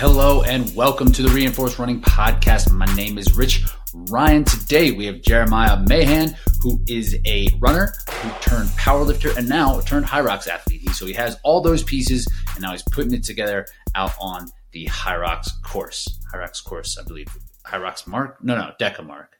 Hello and welcome to the Reinforced Running Podcast. My name is Rich Ryan. Today we have Jeremiah Mahan, who is a runner who turned powerlifter and now turned Hyrox athlete. So he has all those pieces and now he's putting it together out on the Hyrox course. Hyrox course, I believe. Hyrox Mark? No, no, Deca Mark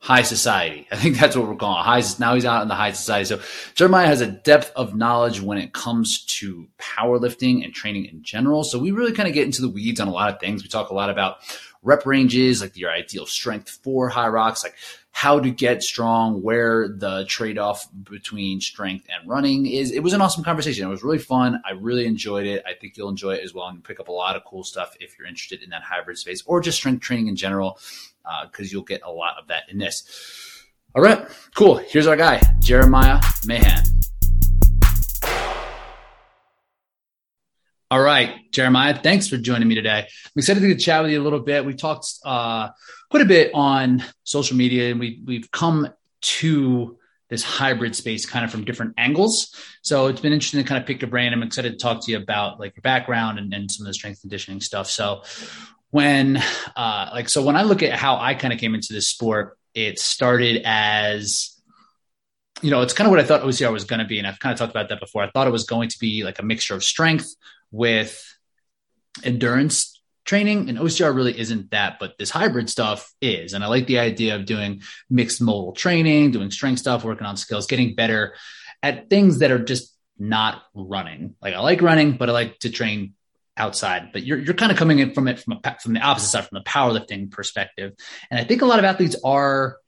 high society. I think that's what we're calling high. Now he's out in the high society. So Jeremiah has a depth of knowledge when it comes to powerlifting and training in general. So we really kind of get into the weeds on a lot of things. We talk a lot about rep ranges, like your ideal strength for Hyrox, like how to get strong, where the trade off between strength and running is. It was an awesome conversation. It was really fun. I really enjoyed it. I think you'll enjoy it as well and pick up a lot of cool stuff if you're interested in that hybrid space or just strength training in general because uh, you'll get a lot of that in this. All right, cool. Here's our guy, Jeremiah Mahan. All right, Jeremiah, thanks for joining me today. I'm excited to chat with you a little bit. We talked uh, quite a bit on social media, and we we've come to this hybrid space kind of from different angles. So it's been interesting to kind of pick your brain. I'm excited to talk to you about like your background and, and some of the strength conditioning stuff. So when uh like so when I look at how I kind of came into this sport, it started as you know, it's kind of what I thought OCR was going to be. And I've kind of talked about that before. I thought it was going to be like a mixture of strength with endurance training. And OCR really isn't that, but this hybrid stuff is. And I like the idea of doing mixed modal training, doing strength stuff, working on skills, getting better at things that are just not running. Like I like running, but I like to train outside, but you're, you're kind of coming in from it from, a, from the opposite side, from the powerlifting perspective. And I think a lot of athletes are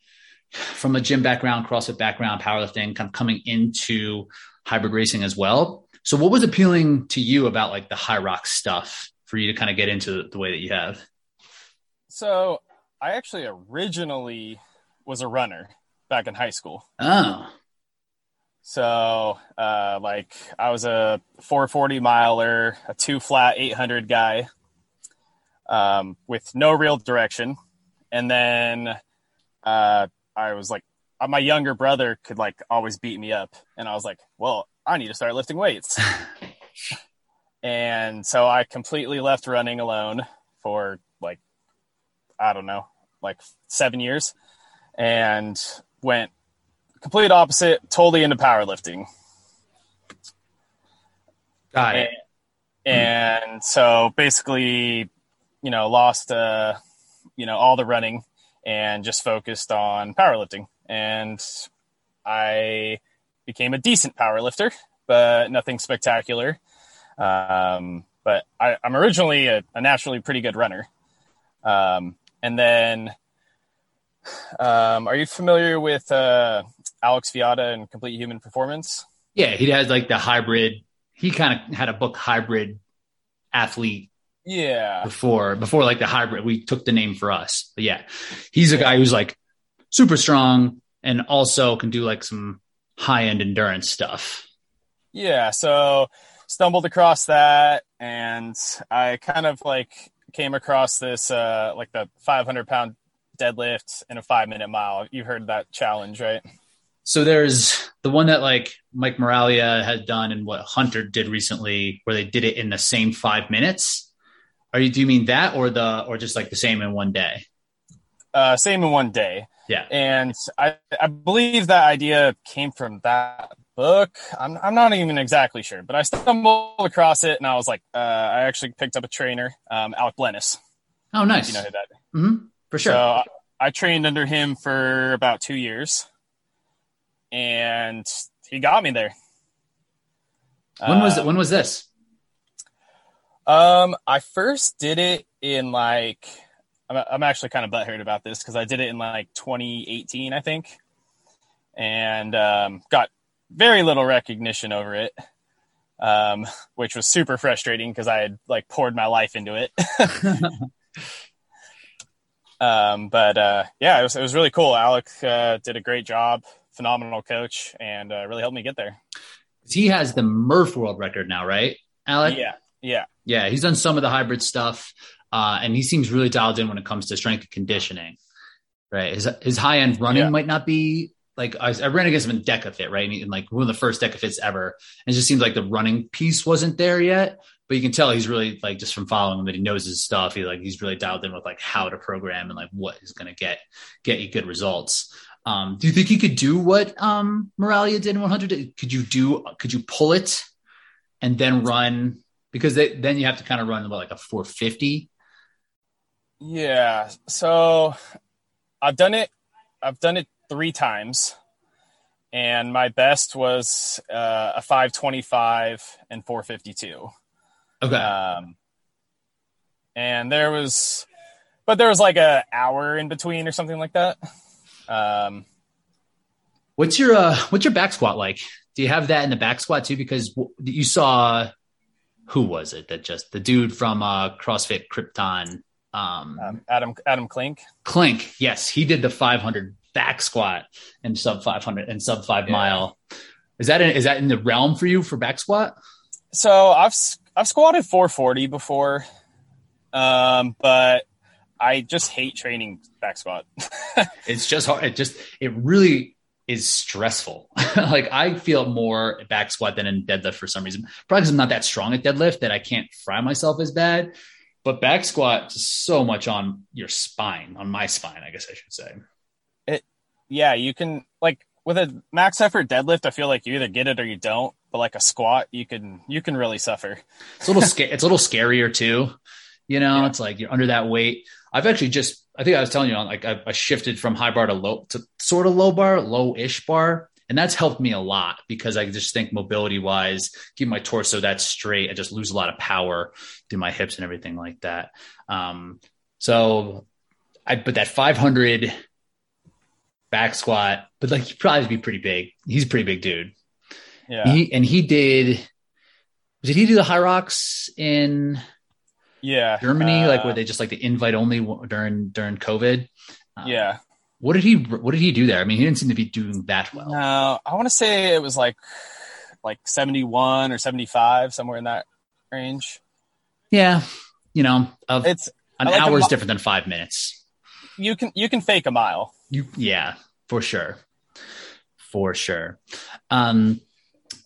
from a gym background, CrossFit background, powerlifting, kind of coming into hybrid racing as well. So what was appealing to you about like the high rock stuff for you to kind of get into the way that you have? So I actually originally was a runner back in high school. Oh. So, uh, like, I was a 440 miler, a two flat 800 guy um, with no real direction. And then uh, I was like, uh, my younger brother could like always beat me up. And I was like, well, I need to start lifting weights. and so I completely left running alone for like, I don't know, like seven years and went complete opposite, totally into powerlifting. Got it. And, and so basically, you know, lost, uh, you know, all the running and just focused on powerlifting. And I became a decent powerlifter, but nothing spectacular. Um, but I, am originally a, a, naturally pretty good runner. Um, and then, um, are you familiar with uh, Alex Viada and Complete Human Performance. Yeah, he has like the hybrid. He kind of had a book hybrid athlete. Yeah. Before before like the hybrid, we took the name for us. But yeah, he's a guy who's like super strong and also can do like some high end endurance stuff. Yeah. So stumbled across that and I kind of like came across this uh like the 500 pound deadlift in a five minute mile. You've heard that challenge, right? So there's the one that like Mike Moralia had done and what Hunter did recently, where they did it in the same five minutes. Are you do you mean that or the or just like the same in one day? Uh, same in one day. Yeah. And I I believe that idea came from that book. I'm I'm not even exactly sure, but I stumbled across it and I was like, uh, I actually picked up a trainer, um, Alec Blennis. Oh, nice. You know who that? Mm-hmm. For sure. So I, I trained under him for about two years and he got me there. When was it? When was this? Um, I first did it in like I'm, I'm actually kind of butthurt about this because I did it in like 2018, I think, and um, got very little recognition over it, um, which was super frustrating because I had like poured my life into it. um, but uh, yeah, it was it was really cool. Alec uh, did a great job phenomenal coach and uh, really helped me get there. He has the Murph world record now, right, Alec? Yeah, yeah, yeah. He's done some of the hybrid stuff, uh, and he seems really dialed in when it comes to strength and conditioning. Right, his his high end running yeah. might not be like I, I, ran against him in DecaFit, right? And, like one of the first DecaFits ever. And it just seems like the running piece wasn't there yet. but you can tell he's really like just from following him that he knows his stuff. He like he's really dialed in with like how to program and like what is going to get get you good results. Um, do you think you could do what um, Moralia did in 100? Could you do? Could you pull it and then run? Because they, then you have to kind of run about like a 450. Yeah. So I've done it. I've done it three times, and my best was uh, a 525 and 452. Okay. Um, and there was, but there was like a hour in between or something like that. Um, what's your uh, what's your back squat like? Do you have that in the back squat too? Because you saw who was it that just the dude from uh, CrossFit Krypton um, um, Adam Adam Klink. Klink, yes, he did the 500 back squat and sub 500 and sub five yeah. mile. Is that in, is that in the realm for you for back squat? So I've I've squatted 440 before, um, but I just hate training back squat. it's just hard. It just it really is stressful. like I feel more back squat than in deadlift for some reason. Probably because I'm not that strong at deadlift that I can't fry myself as bad. But back squat is so much on your spine, on my spine, I guess I should say. It, yeah, you can like with a max effort deadlift. I feel like you either get it or you don't. But like a squat, you can you can really suffer. It's a little sca- It's a little scarier too. You know, yeah. it's like you're under that weight. I've actually just, I think I was telling you, like I, I shifted from high bar to low to sort of low bar, low ish bar and that's helped me a lot because I just think mobility wise, keep my torso that straight. I just lose a lot of power through my hips and everything like that. Um, so I, but that 500 back squat, but like he probably be pretty big. He's a pretty big dude. Yeah. He, and he did, did he do the high rocks in yeah Germany? Uh, like where they just like the invite only during, during COVID? Uh, yeah. What did he What did he do there? I mean, he didn't seem to be doing that well. No, I want to say it was like like seventy one or seventy five, somewhere in that range. Yeah, you know, of, it's an like hour is different than five minutes. You can you can fake a mile. You yeah, for sure, for sure. Um,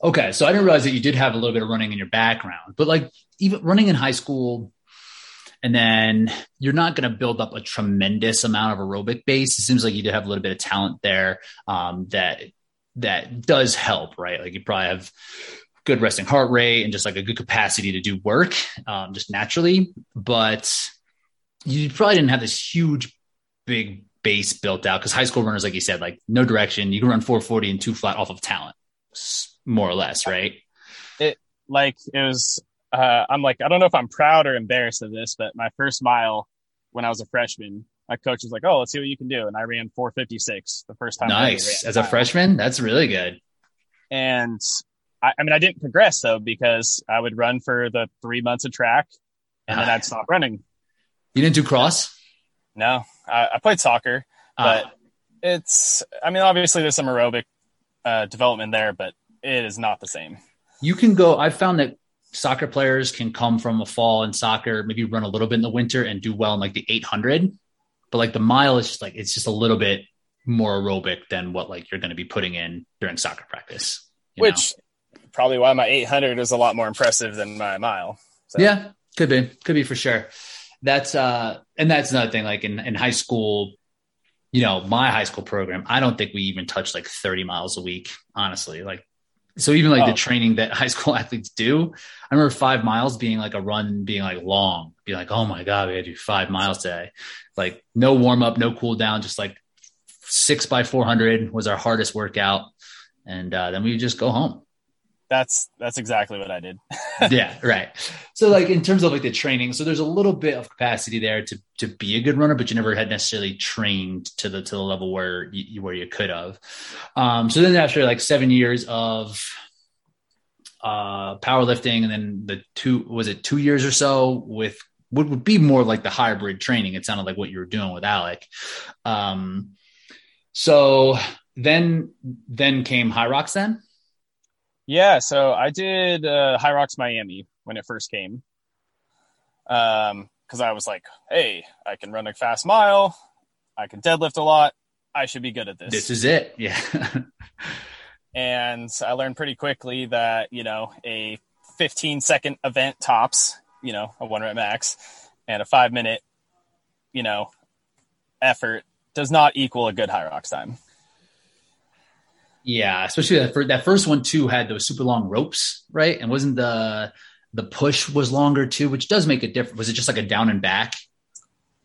okay, so I didn't realize that you did have a little bit of running in your background, but like even running in high school and then you're not going to build up a tremendous amount of aerobic base. It seems like you do have a little bit of talent there um, that that does help, right? Like you probably have good resting heart rate and just like a good capacity to do work um, just naturally, but you probably didn't have this huge, big base built out because high school runners, like you said, like no direction. You can run 440 and two flat off of talent, more or less, right? It like it was uh, I'm like, I don't know if I'm proud or embarrassed of this, but my first mile when I was a freshman, my coach was like, "Oh, let's see what you can do," and I ran 456 the first time. Nice as a mile. freshman, that's really good. And I, I, mean, I didn't progress though because I would run for the three months of track, and then I'd stop running. You didn't do cross? No, I, I played soccer, ah. but it's. I mean, obviously there's some aerobic uh, development there, but it is not the same. You can go. I found that soccer players can come from a fall in soccer, maybe run a little bit in the winter and do well in like the 800. But like the mile is just like, it's just a little bit more aerobic than what like you're going to be putting in during soccer practice. Which know? probably why my 800 is a lot more impressive than my mile. So. Yeah, could be, could be for sure. That's, uh, and that's another thing. Like in, in high school, you know, my high school program, I don't think we even touched like 30 miles a week, honestly. Like so even like oh. the training that high school athletes do, I remember five miles being like a run, being like long, being like, oh my god, we had to do five miles today. Like no warm up, no cool down, just like six by four hundred was our hardest workout, and uh, then we just go home that's that's exactly what I did. yeah, right. So like in terms of like the training, so there's a little bit of capacity there to to be a good runner, but you never had necessarily trained to the to the level where you where you could have. Um, so then after like seven years of uh, powerlifting, and then the two was it two years or so with what would be more like the hybrid training. It sounded like what you were doing with Alec. Um, so then then came Hyrox then yeah, so I did uh, Hyrox Miami when it first came. Um, because I was like, hey, I can run a fast mile, I can deadlift a lot, I should be good at this. This is it, yeah. and I learned pretty quickly that you know a 15 second event tops, you know, a one rep max, and a five minute, you know, effort does not equal a good Hyrox time. Yeah, especially that, that first one too had those super long ropes, right? And wasn't the the push was longer too, which does make a difference. Was it just like a down and back?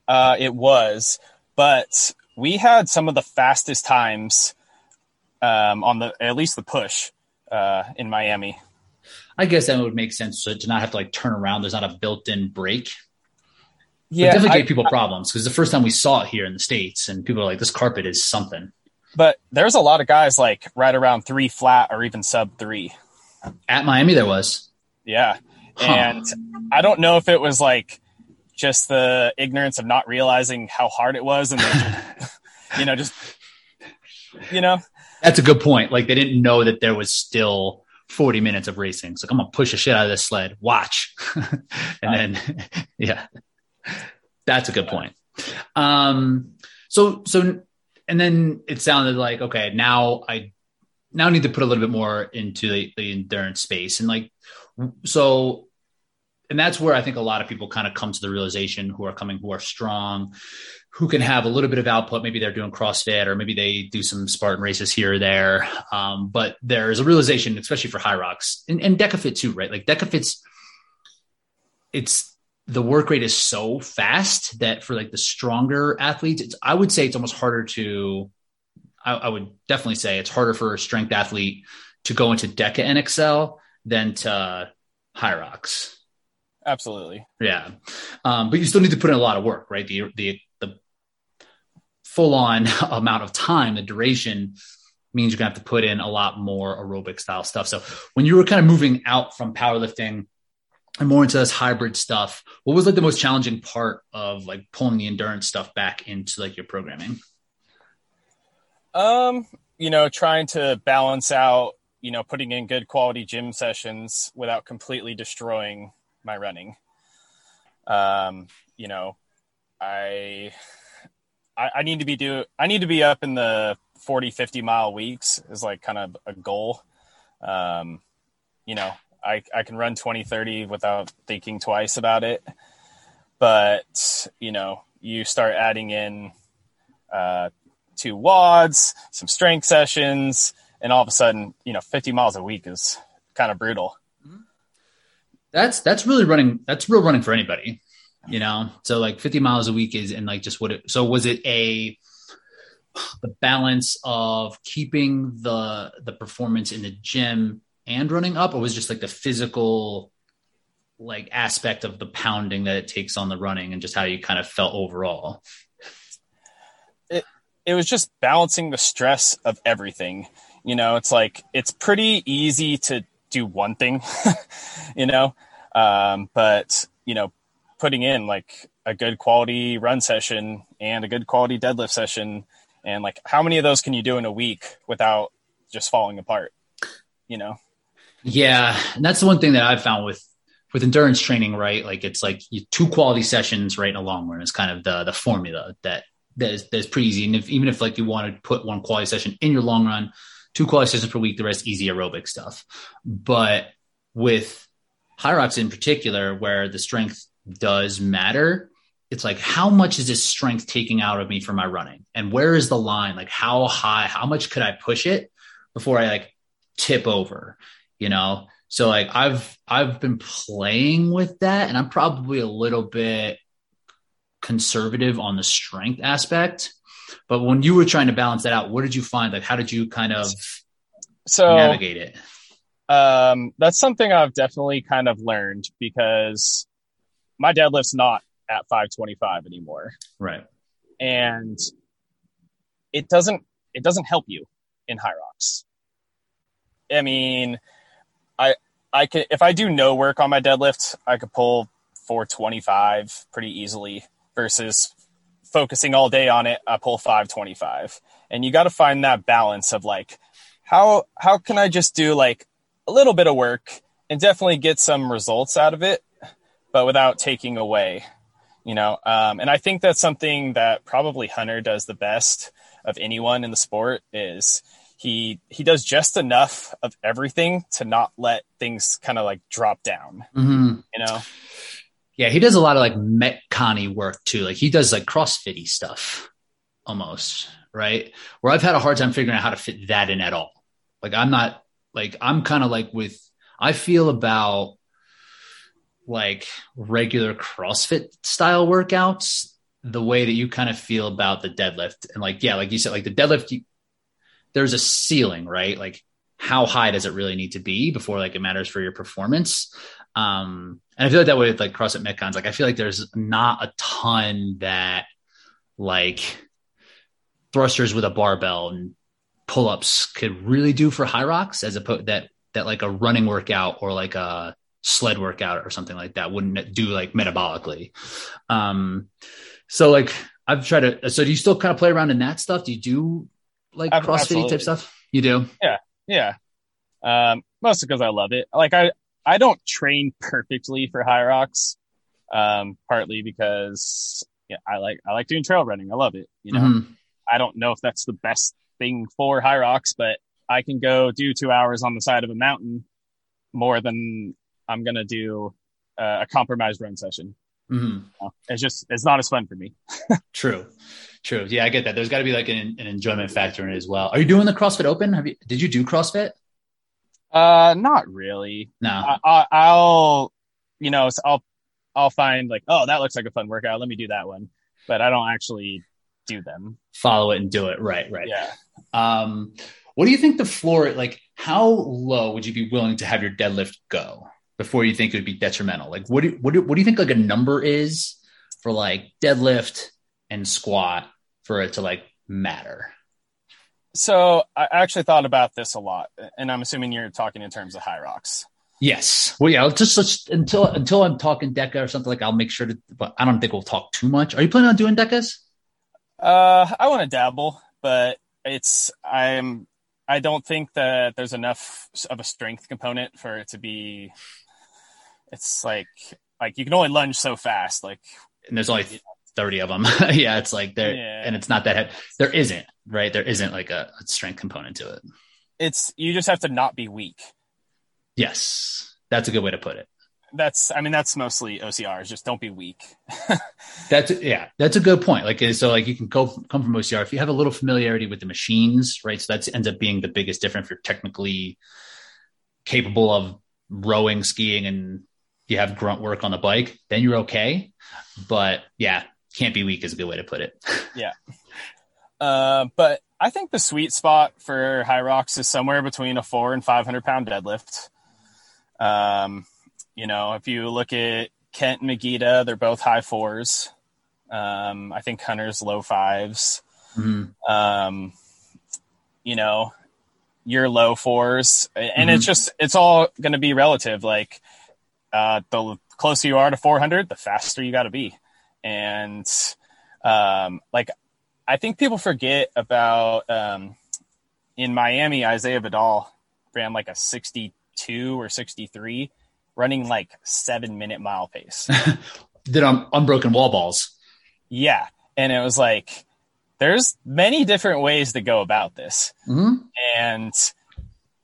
Uh, it was, but we had some of the fastest times um, on the at least the push uh, in Miami. I guess that would make sense so to not have to like turn around. There's not a built-in break. Yeah, it definitely I- gave people problems because the first time we saw it here in the states, and people are like, "This carpet is something." But there's a lot of guys like right around three flat or even sub three. At Miami, there was. Yeah. Huh. And I don't know if it was like just the ignorance of not realizing how hard it was and then, you know, just, you know, That's a good point. Like they didn't know that there was still 40 minutes of racing. It's like I'm gonna push the shit out of this sled. Watch, and then yeah, that's a good point. Um, so so and then it sounded like okay, now I now need to put a little bit more into the, the endurance space and like so and that's where I think a lot of people kind of come to the realization who are coming who are strong who can have a little bit of output. Maybe they're doing CrossFit or maybe they do some Spartan races here or there. Um, but there's a realization, especially for Hyrox and, and DecaFit too, right? Like DecaFit's, it's the work rate is so fast that for like the stronger athletes, it's, I would say it's almost harder to, I, I would definitely say it's harder for a strength athlete to go into Deca and Excel than to Hyrox. absolutely. Yeah. Um, but you still need to put in a lot of work, right? The, the, the full on amount of time, the duration means you're gonna have to put in a lot more aerobic style stuff. So when you were kind of moving out from powerlifting and more into this hybrid stuff, what was like the most challenging part of like pulling the endurance stuff back into like your programming? Um, you know, trying to balance out, you know, putting in good quality gym sessions without completely destroying my running. Um, you know, I, I, I need to be do, I need to be up in the 40, 50 mile weeks is like kind of a goal. Um, you know, I, I can run 20, 30 without thinking twice about it. But, you know, you start adding in, uh, two WODs, some strength sessions, and all of a sudden, you know, 50 miles a week is kind of brutal. That's that's really running. That's real running for anybody, you know. So like 50 miles a week is and like just what it. So was it a the balance of keeping the the performance in the gym and running up, or was it just like the physical like aspect of the pounding that it takes on the running and just how you kind of felt overall? It was just balancing the stress of everything. You know, it's like it's pretty easy to do one thing, you know, um, but you know, putting in like a good quality run session and a good quality deadlift session, and like how many of those can you do in a week without just falling apart? You know. Yeah, and that's the one thing that I've found with with endurance training, right? Like it's like two quality sessions, right, in a long run is kind of the the formula that that is that's pretty easy. And if even if like you want to put one quality session in your long run, two quality sessions per week, the rest easy aerobic stuff. But with Hyrox in particular, where the strength does matter, it's like how much is this strength taking out of me for my running, and where is the line? Like how high, how much could I push it before I like tip over? You know, so like I've I've been playing with that, and I'm probably a little bit conservative on the strength aspect. But when you were trying to balance that out, what did you find? Like, how did you kind of So navigate it? um, that's something I've definitely kind of learned because my deadlift's not at 525 anymore, Right. and it doesn't it doesn't help you in Hyrox. I mean, I could if I do no work on my deadlift, I could pull 425 pretty easily versus focusing all day on it, I pull 525. And you got to find that balance of like how how can I just do like a little bit of work and definitely get some results out of it, but without taking away, you know. Um, and I think that's something that probably Hunter does the best of anyone in the sport is he he does just enough of everything to not let things kind of like drop down. Mhm. You know, Yeah, he does a lot of like metcon work too. Like he does like CrossFitty stuff almost, right? Where I've had a hard time figuring out how to fit that in at all. Like I'm not like I'm kind of like with I feel about like regular CrossFit style workouts the way that you kind of feel about the deadlift. And like yeah, like you said like the deadlift you, there's a ceiling, right? Like how high does it really need to be before like it matters for your performance? Um, and I feel like that way with like CrossFit Metcons. Like I feel like there's not a ton that like thrusters with a barbell and pull-ups could really do for Hyrox as opposed that that like a running workout or like a sled workout or something like that wouldn't do like metabolically. Um, so like I've tried to. So do you still kind of play around in that stuff? Do you do like CrossFit type stuff? You do. yeah. Yeah. Um, mostly because I love it. Like I I don't train perfectly for Hyrox. Um, partly because yeah, I like I like doing trail running. I love it. You know, Mhm. I don't know if that's the best thing for Hyrox, but I can go do two hours on the side of a mountain more than I'm gonna do uh, a compromised run session. Mhm. It's just it's not as fun for me. True. True. Yeah, I get that. There's got to be like an, an enjoyment factor in it as well. Are you doing the CrossFit Open? Have you? Did you do CrossFit? Uh, not really. No. I, I, I'll, you know, so I'll, I'll find like, oh, that looks like a fun workout. Let me do that one. But I don't actually do them. Follow it and do it. Right. Right. Yeah. Um, what do you think the floor? Like, how low would you be willing to have your deadlift go before you think it would be detrimental? Like, what do what do, what do you think like a number is for like deadlift and squat for it to like matter? So I actually thought about this a lot, and I'm assuming you're talking in terms of Hyrox. Yes. Well, yeah. Just, until until I'm talking Deca or something like, I'll make sure to. But I don't think we'll talk too much. Are you planning on doing Decas? Uh, I want to dabble, but it's I'm I don't think that there's enough of a strength component for it to be. It's like like you can only lunge so fast. Like And there's only 30 of them. yeah, it's like there, Yeah. and it's not that heavy. There isn't right. There isn't like a, a strength component to it. it's you just have to not be weak. Yes, that's a good way to put it. That's I mean that's mostly OCRs. Just don't be weak. That's yeah, that's a good point. Like so, like you can go come from OCR if you have a little familiarity with the machines, right? So that ends up being the biggest difference. If you're technically capable of rowing, skiing, and you have grunt work on the bike, then you're okay. But yeah, can't be weak is a good way to put it. Yeah. Uh, but I think the sweet spot for Hyrox is somewhere between a four and five hundred pound deadlift. Um, you know, if you look at Kent and Megita, they're both high fours. Um, I think Hunter's low fives. Mhm. Um, you know, your low fours, and Mhm. it's just it's all going to be relative. Like, uh, the closer you are to 400, the faster you got to be, and um, like I think people forget about um, in Miami, Isaiah Vidal ran like a 62 or 63, running like seven minute mile pace. Did um, unbroken wall balls. yeah. And it was like, there's many different ways to go about this. hmm And,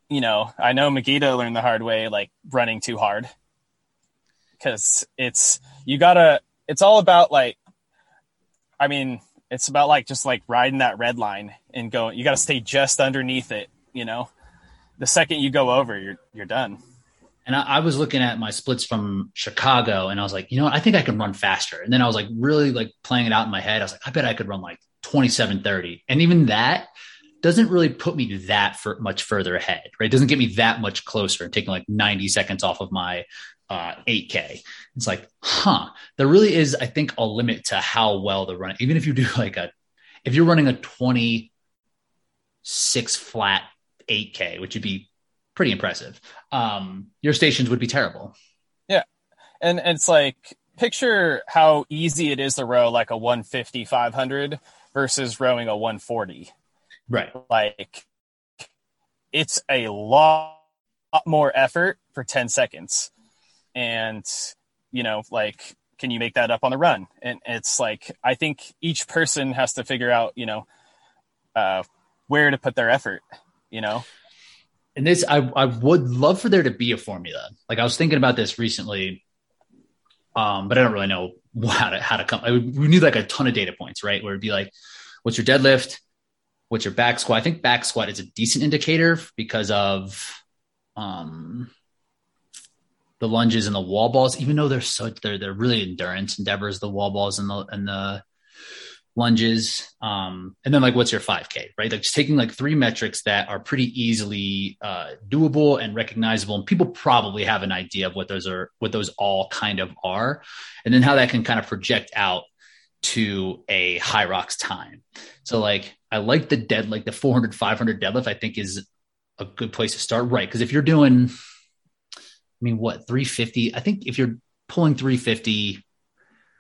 you know, I know Megita learned the hard way, like running too hard. Cause it's, you gotta, it's all about like, I mean, it's about like just like riding that red line and going, you gotta stay just underneath it, you know? The second you go over, you're, you're done. And I, I was looking at my splits from Chicago and I was like, you know what? I think I can run faster. And then I was like, really like playing it out in my head. I was like, I bet I could run like 27, 30. And even that doesn't really put me that for much further ahead, right? It doesn't get me that much closer and taking like 90 seconds off of my uh, 8K. It's like, huh, there really is, I think, a limit to how well the run, even if you do like a, if you're running a 26 flat 8K, which would be pretty impressive, um, your stations would be terrible. Yeah. And, and it's like, picture how easy it is to row like a 150, 500 versus rowing a 140. Right. Like, it's a lot more effort for 10 seconds. And, you know, like, can you make that up on the run? And it's like, I think each person has to figure out, you know, uh, where to put their effort. you know? And this, I, I would love for there to be a formula. Like I was thinking about this recently, um, but I don't really know how to, how to come. I, we need like a ton of data points, right? Where it'd be like, what's your deadlift? What's your back squat? I think back squat is a decent indicator because of, um, the lunges and the wall balls, even though they're so they're they're really endurance endeavors, the wall balls and the and the lunges. Um, and then like what's your 5K, right? Like just taking like three metrics that are pretty easily uh, doable and recognizable, and people probably have an idea of what those are, what those all kind of are, and then how that can kind of project out to a Hyrox time. So like I like the dead, like the 400, 500 deadlift, I think is a good place to start, right? Because if you're doing mean, what 350? I think if you're pulling 350,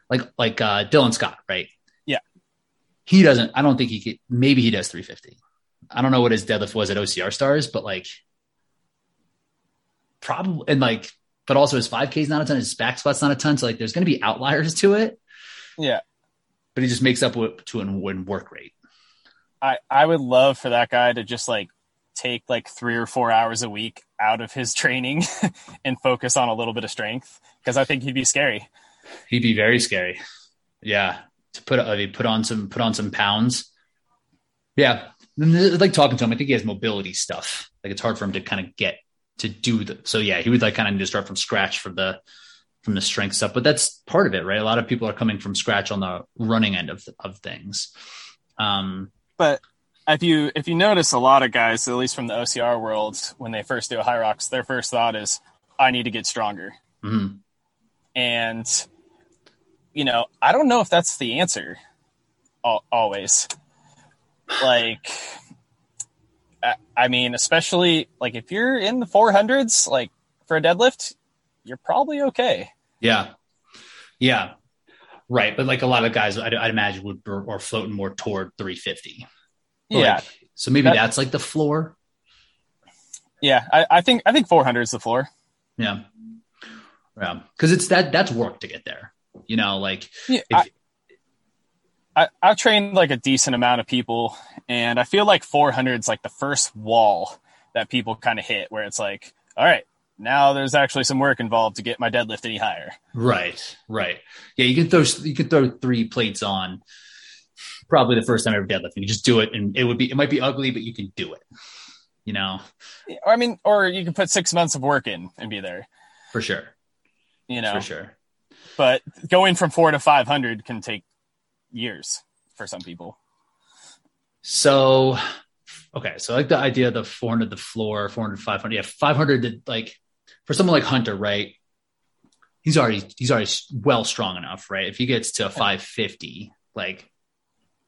like like uh, Dylan Scott, right? Yeah, he doesn't. I don't think he could. Maybe he does 350. I don't know what his deadlift was at OCR Stars, but like probably and like, but also his 5K is not a ton. His back squat's not a ton. So like, there's going to be outliers to it. Yeah, but he just makes up to an work rate. I I would love for that guy to just like take like three or four hours a week out of his training and focus on a little bit of strength because I think he'd be scary. He'd be very scary. Yeah, to put uh, put on some put on some pounds. Yeah, like talking to him, I think he has mobility stuff. Like it's hard for him to kind of get to do the. So yeah, he would like kind of need to start from scratch for the from the strength stuff. But that's part of it, right? A lot of people are coming from scratch on the running end of of things. Um, but if you if you notice a lot of guys, at least from the OCR world, when they first do a Hyrox, their first thought is, "I need to get stronger." Mm-hmm. And you know, I don't know if that's the answer. Always, like, I mean, especially like if you're in the 400s, like for a deadlift, you're probably okay. Yeah, yeah, right. But like a lot of guys, I'd, I'd imagine would are floating more toward 350 yeah. Like, so maybe that, that's like the floor. Yeah, I, I think I think 400 is the floor. Yeah. Yeah, because it's that that's work to get there. You know, like yeah, if, I, I I've trained like a decent amount of people, and I feel like 400 is like the first wall that people kind of hit, where it's like, all right, now there's actually some work involved to get my deadlift any higher. Right, right. Yeah, you can throw you can throw three plates on probably the first time ever deadlifting. You just do it, and it would be it might be ugly, but you can do it. You know. I mean, or you can put six months of work in and be there. For sure. You know, for sure. But going from four to five hundred can take years for some people. So, okay, so I like the idea of the 400 the floor, 400, 500. Yeah, 500 like for someone like Hunter, right? He's already he's already well strong enough, right? If he gets to 550, like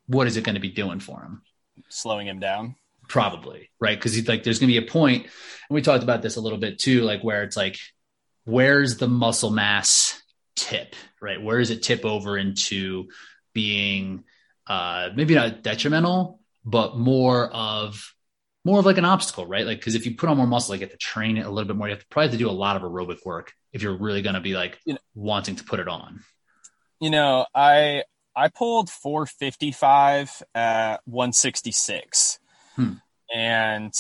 what is it going to be doing for him? Slowing him down. Probably, right? Because he's like, there's going to be a point, and we talked about this a little bit too, like where it's like, where's the muscle mass tip, right? Where does it tip over into being uh, maybe not detrimental, but more of more of like an obstacle, right? Like, because if you put on more muscle, like you have to train it a little bit more. You have to probably have to do a lot of aerobic work if you're really going to be like you know, wanting to put it on. You know, I I pulled 455 at 166. Hmm. And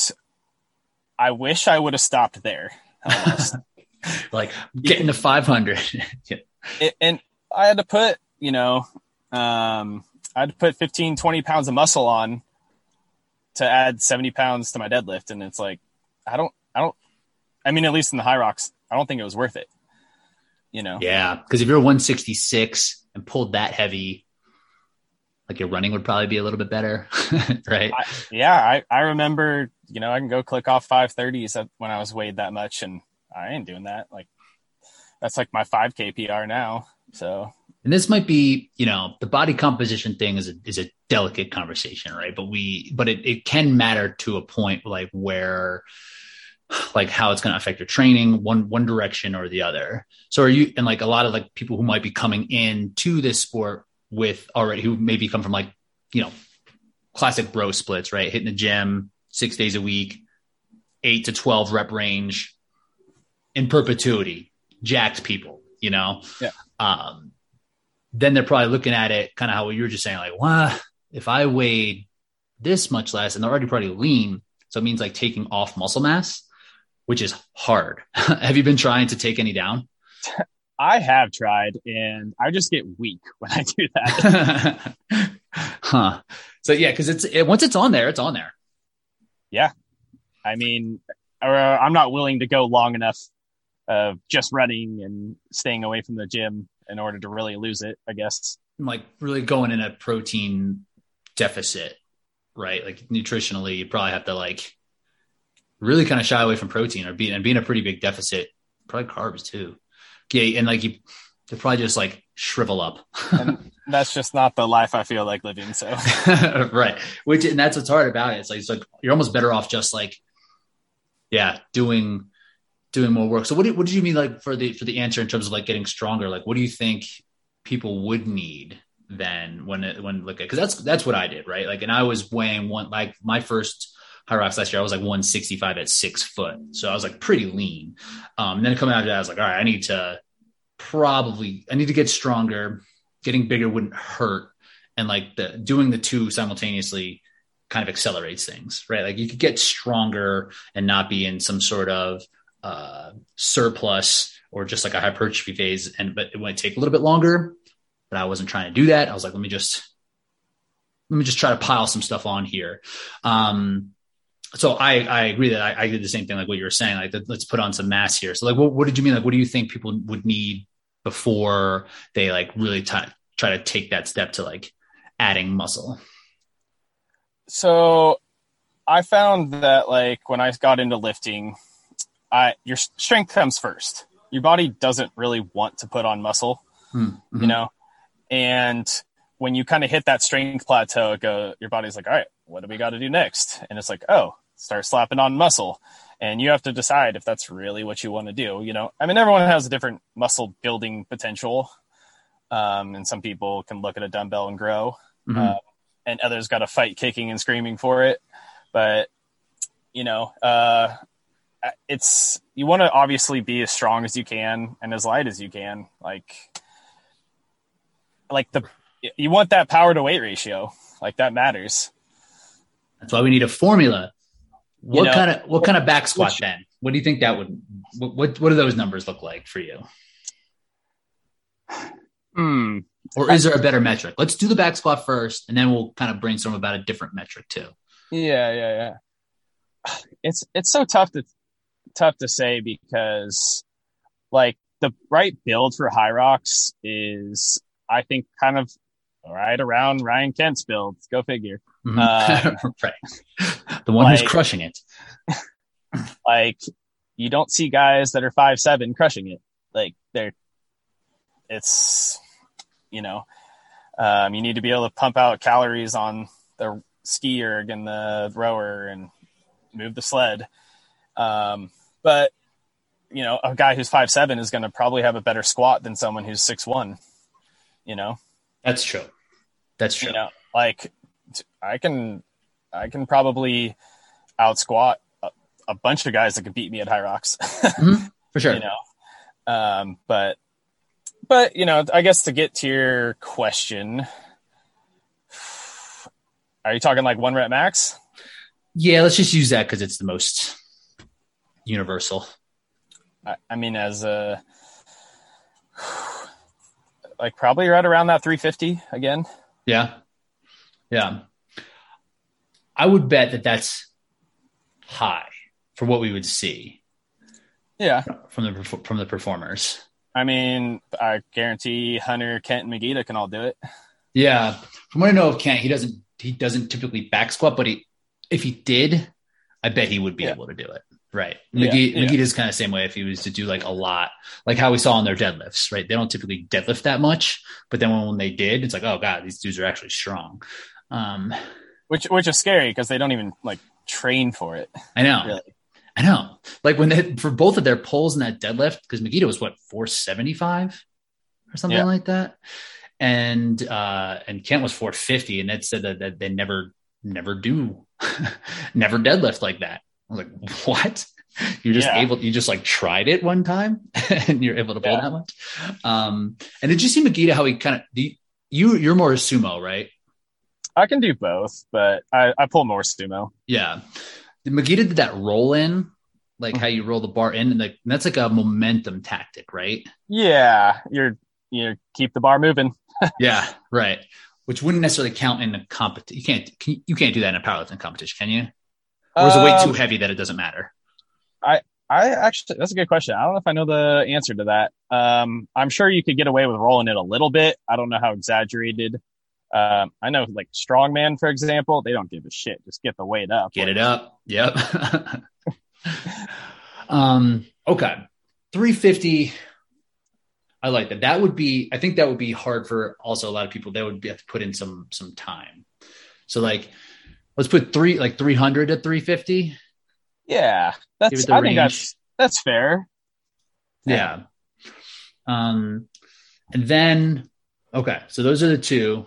I wish I would have stopped there. like getting to 500. yeah. it, and I had to put, you know, um, I had to put 15, 20 pounds of muscle on to add 70 pounds to my deadlift. And it's like, I don't, I don't, I mean, at least in the Hyrox, I don't think it was worth it. You know? Yeah. Cause if you're 166 and pulled that heavy, like your running would probably be a little bit better, right? I, yeah, I, I remember, you know, I can go click off 530s when I was weighed that much, and I ain't doing that. Like, that's like my 5K PR now. So, and this might be, you know, the body composition thing is a, is a delicate conversation, right? But we, but it, it can matter to a point like where, like how it's going to affect your training one one direction or the other so are you and like a lot of like people who might be coming in to this sport with already who maybe come from like, you know, classic bro splits, right? Hitting the gym six days a week, eight to 12 rep range in perpetuity, jacked people, you know? Yeah. Um, then they're probably looking at it kind of how you were just saying, like, well, if I weighed this much less and they're already pretty lean, So it means like taking off muscle mass, which is hard. Have you been trying to take any down? I have tried and I just get weak when I do that. huh. So yeah, cause it's, it, once it's on there, it's on there. Yeah. I mean, uh, I'm not willing to go long enough of just running and staying away from the gym in order to really lose it, I guess. Like really going in a protein deficit, right? Like nutritionally, you probably have to like really kind of shy away from protein or being and being a pretty big deficit, probably carbs too. Yeah, and like you they probably just like shrivel up. and that's just not the life I feel like living. So right. Which and that's what's hard about it. It's like it's like you're almost better off just like yeah, doing doing more work. So what do, what did you mean like for the for the answer in terms of like getting stronger? Like what do you think people would need then when it when look at because that's that's what I did, right? Like and I was weighing one like my first Hyrox last year, I was like 165 at six foot. So I was like pretty lean. Um, and then coming out of that, I was like, all right, I need to probably, I need to get stronger. Getting bigger wouldn't hurt. And like the doing the two simultaneously kind of accelerates things, right? Like you could get stronger and not be in some sort of uh, surplus or just like a hypertrophy phase. And, but it might take a little bit longer, but I wasn't trying to do that. I was like, let me just, let me just try to pile some stuff on here. Um, so I, I agree that I, I, did the same thing like what you were saying like let's put on some mass here. So like what, what did you mean? Like what do you think people would need before they like really t- try to take that step to like adding muscle? So i found that like when i got into lifting i your strength comes first. Your body doesn't really want to put on muscle hmm, mm-hmm. you know? And when you kind of hit that strength plateau it go your body's like all right what do we got to do next? And it's like, oh, start slapping on muscle. And you have to decide if that's really what you want to do. You know, I mean, everyone has a different muscle building potential. Um, and some people can look at a dumbbell and grow, mm-hmm. uh, and others got to fight kicking and screaming for it. But, you know, uh, it's, you want to obviously be as strong as you can and as light as you can. Like, like the, you want that power to weight ratio. Like that matters. That's why we need a formula. What you know, kind of what kind of back squat which, then? What do you think that would what, what do those numbers look like for you? Hmm. Or is there a better metric? Let's do the back squat first, and then we'll kind of brainstorm about a different metric too. Yeah, yeah, yeah. It's it's so tough to tough to say because like the right build for Hyrox is I think kind of right around Ryan Kent's build. Go figure. Mm-hmm. Uh, right. The one like, who's crushing it. like you don't see guys that are five seven crushing it. Like they're it's you know, um, you need to be able to pump out calories on the ski erg and the rower and move the sled. Um, but you know, a guy who's five seven is going to probably have a better squat than someone who's six one. You know, that's true. That's true. You know, like I can, I can probably out squat a, a, bunch of guys that could beat me at Hyrox. mm-hmm, for sure. You know, um, but, but you know, I guess to get to your question, are you talking like one rep max? Yeah, let's just use that because it's the most universal. I, I mean, as a like probably right around that 350 again. Yeah. Yeah. I would bet that that's high for what we would see. Yeah. From the from the performers. I mean, I guarantee Hunter, Kent, and Magida can all do it. Yeah. From what I know of Kent, he doesn't he doesn't typically back squat, but he if he did, I bet he would be yeah. able to do it. Right. McGee, yeah, yeah. kind of the same way if he was to do like a lot, like how we saw on their deadlifts, right? They don't typically deadlift that much, but then when, when they did, it's like, oh God, these dudes are actually strong. Um, which, which is scary because they don't even like train for it. I know. Really. I know. Like when they, for both of their pulls in that deadlift, because Magida was what, 475 or something yeah. like that. And, uh, and Kent was 450 and that said that, that they never, never do, never deadlift like that. I was like, what? You're just yeah. able, you just like tried it one time and you're able to pull yeah. that much. Um, and did you see Magida, how he kind of, you, you're more sumo, right? I can do both, but I, I pull more sumo. Yeah. Magida did that roll in, like how you roll the bar in, and like that's like a momentum tactic, right? Yeah, you're you keep the bar moving. yeah, right. Which wouldn't necessarily count in a competition. You can't can, you can't do that in a powerlifting competition, can you? Or is it way too Um, heavy that it doesn't matter? I, I actually that's a good question. I don't know if I know the answer to that. Um, I'm sure you could get away with rolling it a little bit. I don't know how exaggerated. Um, I know like strongman, for example, they don't give a shit. Just get the weight up. Get it up. Yep. um, okay. 350. I like that. That would be, I think that would be hard for also a lot of people. That would be, have to put in some, some time. So like, let's put three, like 300 at 350. Yeah, that's. it the I think that's that's fair. Yeah. Um, and then, okay. So those are the two.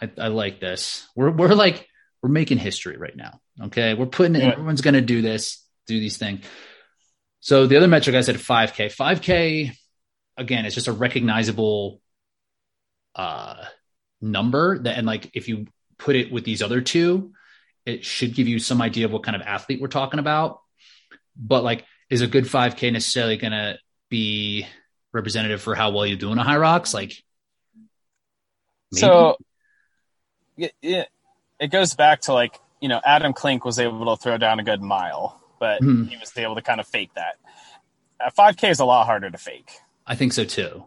I, I like this. We're, we're like, we're making history right now. Okay. We're putting it, Yeah. everyone's going to do this, do these things. So the other metric I said 5K. 5K, again, it's just a recognizable uh, number that, and like if you put it with these other two, it should give you some idea of what kind of athlete we're talking about. But like, is a good 5K necessarily going to be representative for how well you're doing a Hyrox? Like, maybe? So, it, it it goes back to like you know Adam Klink was able to throw down a good mile, but Mhm. he was able to kind of fake that. Uh, 5K is a lot harder to fake. I think so too.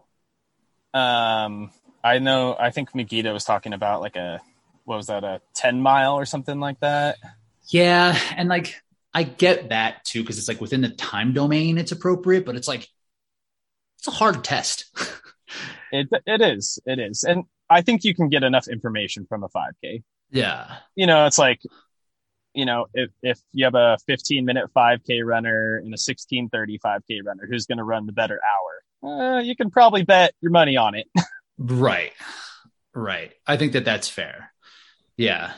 Um, I know. I think Megiddo was talking about like a what was that a 10 mile or something like that. Yeah. And like, I get that too, because it's like within the time domain, it's appropriate, but it's like, it's a hard test. It it is it is, and I think you can get enough information from a 5K. yeah. you know, it's like, you know, if, if you have a 15 minute 5K runner and a 1630 5K runner, who's going to run the better hour? Uh, you can probably bet your money on it. Right. Right. I think that that's fair. Yeah.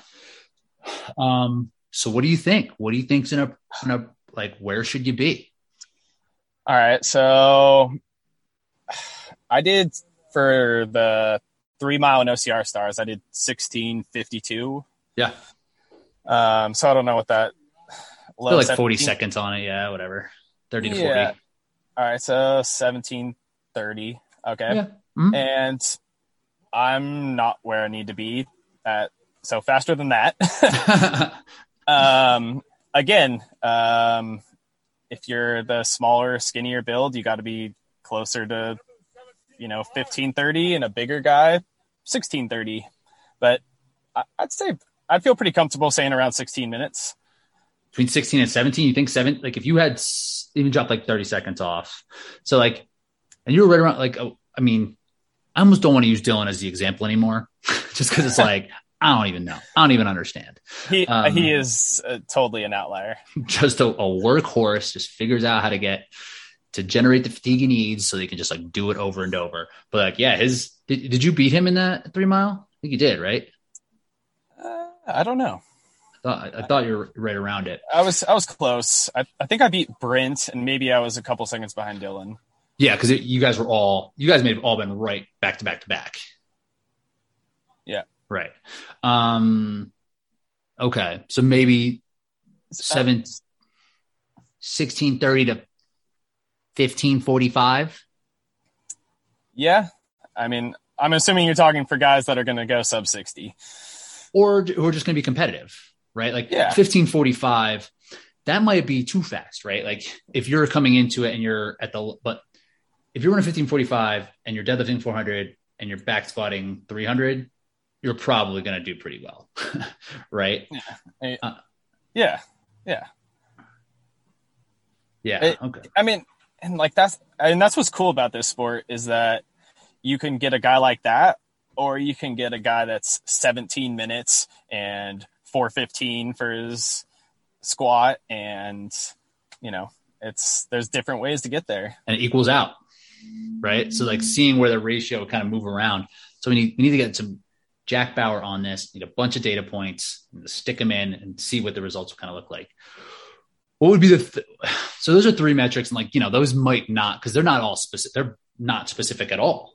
Um, so what do you think? What do you think's in a, in a like, where should you be? All right. So I did for the three mile and OCR stars, I did 1652. Yeah. Um, so I don't know what that Feel like 40 17 seconds on it. Yeah. Whatever. 30 to Yeah. 40. All right. So 1730. Okay. Yeah. Mhm. and I'm not where I need to be at so faster than that. um, again, um, if you're the smaller, skinnier build, you got to be closer to, you know, 1530 and a bigger guy, 1630. But I'd say I'd feel pretty comfortable saying around 16 minutes. Between 16 and 17, you think seven, like if you had even dropped like 30 seconds off. So like, and you were right around like, oh, I mean, I almost don't want to use Dylan as the example anymore just because it's like, I don't even know. I don't even understand. He Um, he is uh, totally an outlier. Just a, a workhorse, just figures out how to get to generate the fatigue he needs so they can just like do it over and over. But like, yeah, his, did, did you beat him in that three mile? I think you did, right? Uh, I don't know. I thought, I thought you were right around it. I was I was close. I, I think I beat Brent, and maybe I was a couple seconds behind Dylan. Yeah, because you guys were all you guys may have all been right back to back to back. Yeah. Right. Um okay. So maybe seven sixteen thirty to fifteen forty five. Yeah, I mean, I'm assuming you're talking for guys that are going to go sub sixty. Or who are just gonna be competitive, right? Like Yeah. fifteen forty five, that might be too fast, right? Like if you're coming into it and you're at the but if you're running fifteen forty five and you're deadlifting four hundred and you're back squatting three hundred, you're probably gonna do pretty well. right? Uh, yeah, yeah. Yeah. It- okay. I mean, and like that's and that's what's cool about this sport is that you can get a guy like that, or you can get a guy that's 17 minutes and 415 for his squat, and you know, it's there's different ways to get there. And it equals out. Right. So like seeing where the ratio kind of move around. So we need we need to get some Jack Bauer on this, need a bunch of data points, stick them in and see what the results kind of look like. What would be the th- so those are three metrics and like you know those might not because they're not all specific they're not specific at all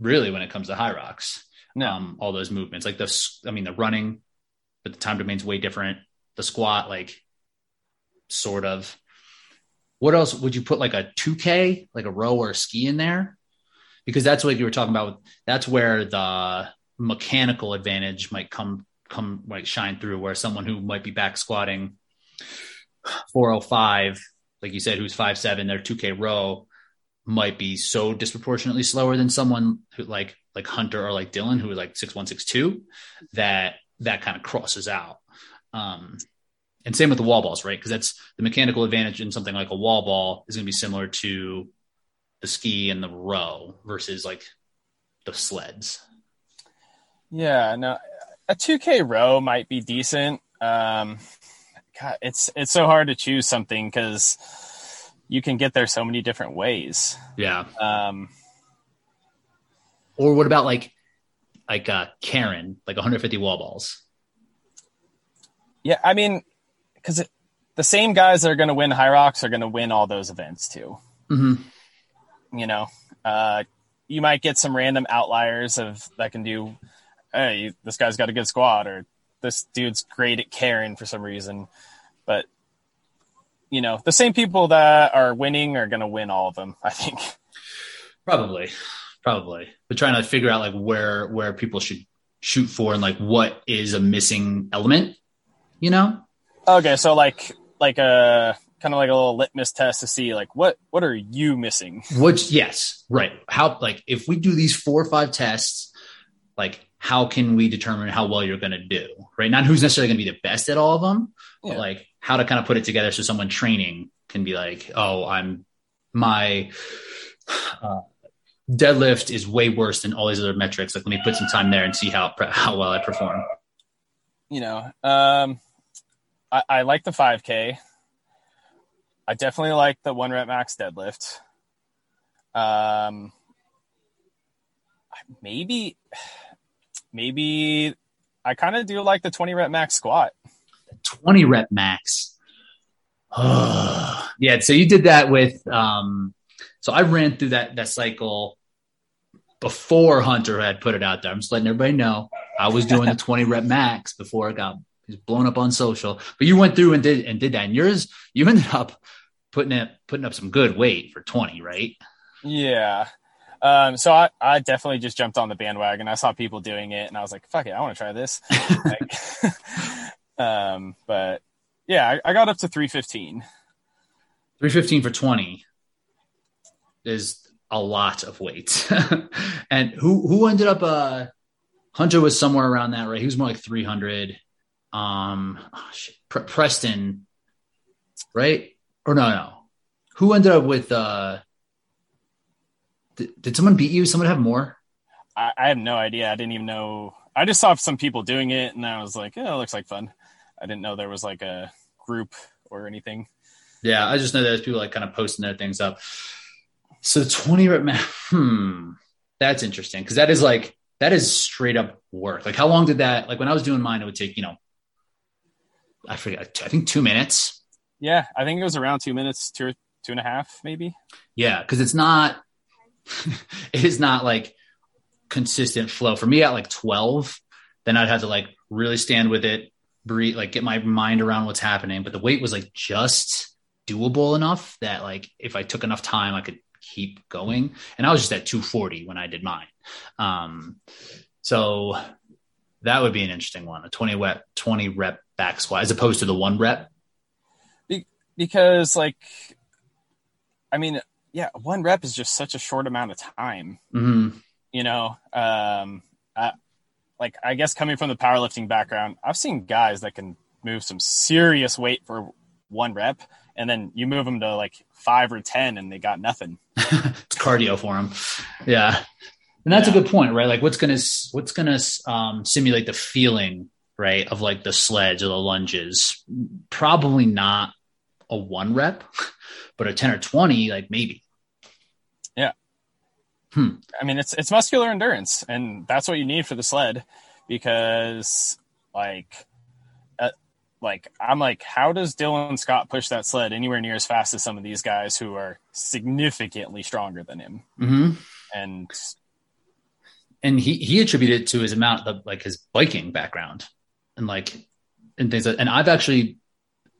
really when it comes to Hyrox No. um, all those movements like the i mean the running but the time domain's way different the squat like sort of. What else would you put like a 2K, like a row or a ski in there? Because that's what you were talking about. That's where the mechanical advantage might come come might shine through where someone who might be back squatting 405 like you said who's 5'7 their 2k row might be so disproportionately slower than someone who like like hunter or like dylan who is like 6162 that that kind of crosses out. Um and same with the wall balls right? Because that's the mechanical advantage in something like a wall ball is going to be similar to the ski and the row versus like the sleds. Yeah, no, a 2K row might be decent. Um, God, it's it's so hard to choose something because you can get there so many different ways. Yeah. Um, or what about like like uh Karen, like 150 wall balls? Yeah, I mean, because the same guys that are going to win Hyrox are going to win all those events too. Mm-hmm. You know, uh, you might get some random outliers of that can do hey, this guy's got a good squad, or this dude's great at carrying for some reason. But you know, the same people that are winning are going to win all of them. I think. Probably, probably. But trying to figure out like where where people should shoot for and like what is a missing element. You know. Okay, so like like a kind of like a little litmus test to see like what what are you missing? Which yes, right. How like if we do these four or five tests, like how can we determine how well you're going to do, right? Not who's necessarily going to be the best at all of them, yeah. but like how to kind of put it together so someone training can be like, oh, I'm my uh, deadlift is way worse than all these other metrics. Like, let me put some time there and see how how well I perform. You know, um, I, I like the 5K. I definitely like the one rep max deadlift. Um, maybe maybe I kind of do like the 20 rep max squat. 20 rep max. yeah. So you did that with, um, so I ran through that, that cycle before Hunter had put it out there. I'm just letting everybody know I was doing the 20 rep max before it got blown up on social, but you went through and did, and did that. And yours, you ended up putting it, putting up some good weight for 20, right? Yeah. Um, so I, I definitely just jumped on the bandwagon. I saw people doing it, and I was like, "Fuck it, I want to try this." like, um, but yeah, I, I, got up to three fifteen. Three fifteen for twenty is a lot of weight. and who who ended up? Uh, Hunter was somewhere around that, right? He was more like three hundred. Um, oh, Pre- Preston, right? Or no, no. Who ended up with? uh did, did someone beat you? Someone have more? I, I, have no idea. I didn't even know. I just saw some people doing it, and I was like, "Oh, it looks like fun." I didn't know there was like a group or anything. Yeah, I just know there's people like kind of posting their things up. So 20 rep, hmm, that's interesting because that is like that is straight up work. Like, how long did that? Like when I was doing mine, it would take you know, I forget. I think two minutes. Yeah, I think it was around two minutes, two two and a half, maybe. Yeah, because it's not it is not like consistent flow for me at like 12 then i'd have to like really stand with it breathe like get my mind around what's happening but the weight was like just doable enough that like if i took enough time i could keep going and i was just at 240 when i did mine um so that would be an interesting one a 20 rep 20 rep back squat as opposed to the one rep because like i mean yeah, one rep is just such a short amount of time. Mm-hmm. You know, um, I, like I guess coming from the powerlifting background, I've seen guys that can move some serious weight for one rep, and then you move them to like five or ten, and they got nothing. it's cardio for them. Yeah, and that's yeah. a good point, right? Like, what's gonna what's gonna um, simulate the feeling, right, of like the sleds or the lunges? Probably not a one rep but a 10 or 20, like maybe. Hmm. I mean, it's, it's muscular endurance and that's what you need for the sled because like, uh, like I'm like, how does Dylan Scott push that sled anywhere near as fast as some of these guys who are significantly stronger than him? Mm-hmm. And and he he attributed it to his amount of like his biking background and like and things like, and I've actually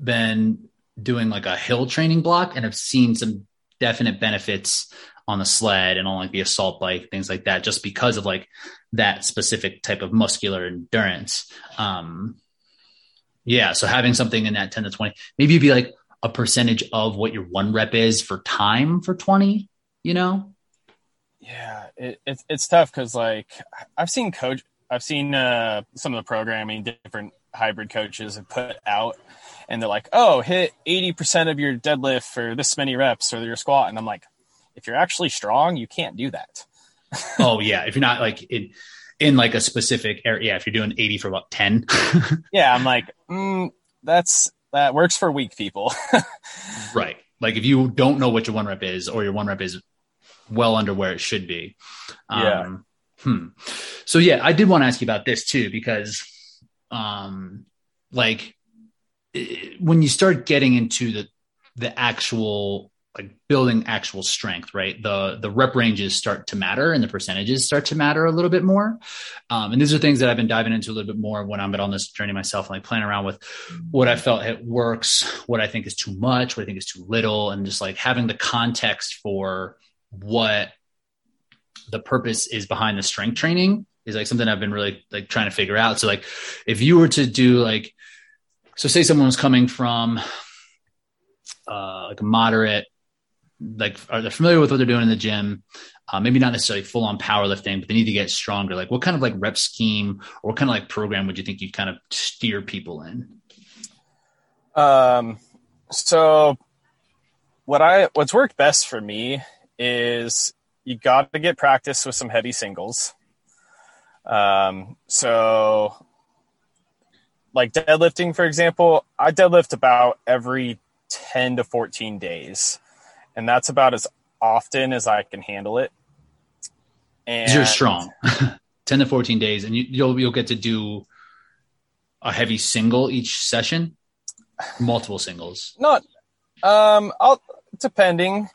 been doing like a hill training block and have seen some definite benefits on the sled and on like the assault bike, things like that, just because of like that specific type of muscular endurance. Um, yeah. So having something in that 10 to 20, maybe it'd be like a percentage of what your one rep is for time for 20, you know? Yeah. It, it's, it's tough. Cause like I've seen coach, I've seen uh, some of the programming different hybrid coaches have put out and they're like, oh, hit 80% of your deadlift for this many reps or your squat. And I'm like, if you're actually strong, you can't do that. oh yeah. If you're not like in, in like a specific area, yeah, if you're doing 80 for about 10. yeah. I'm like, mm, that's, that works for weak people. right. Like if you don't know what your one rep is or your one rep is well under where it should be. Yeah. Um, hmm. So yeah, I did want to ask you about this too, because, um, like when you start getting into the, the actual like building actual strength, right? The the rep ranges start to matter and the percentages start to matter a little bit more. Um, and these are things that I've been diving into a little bit more when I'm on this journey myself and like playing around with what I felt it works, what I think is too much, what I think is too little, and just like having the context for what the purpose is behind the strength training is like something I've been really like trying to figure out. So like if you were to do like so say someone was coming from uh, like a moderate like are they familiar with what they're doing in the gym? Uh, maybe not necessarily full on powerlifting but they need to get stronger. Like what kind of like rep scheme or what kind of like program would you think you'd kind of steer people in? Um so what i what's worked best for me is you got to get practice with some heavy singles. Um so like deadlifting for example i deadlift about every 10 to 14 days and that's about as often as I can handle it. And you're strong. 10 to 14 days and you, you'll you'll get to do a heavy single each session, multiple singles. Not um I'll depending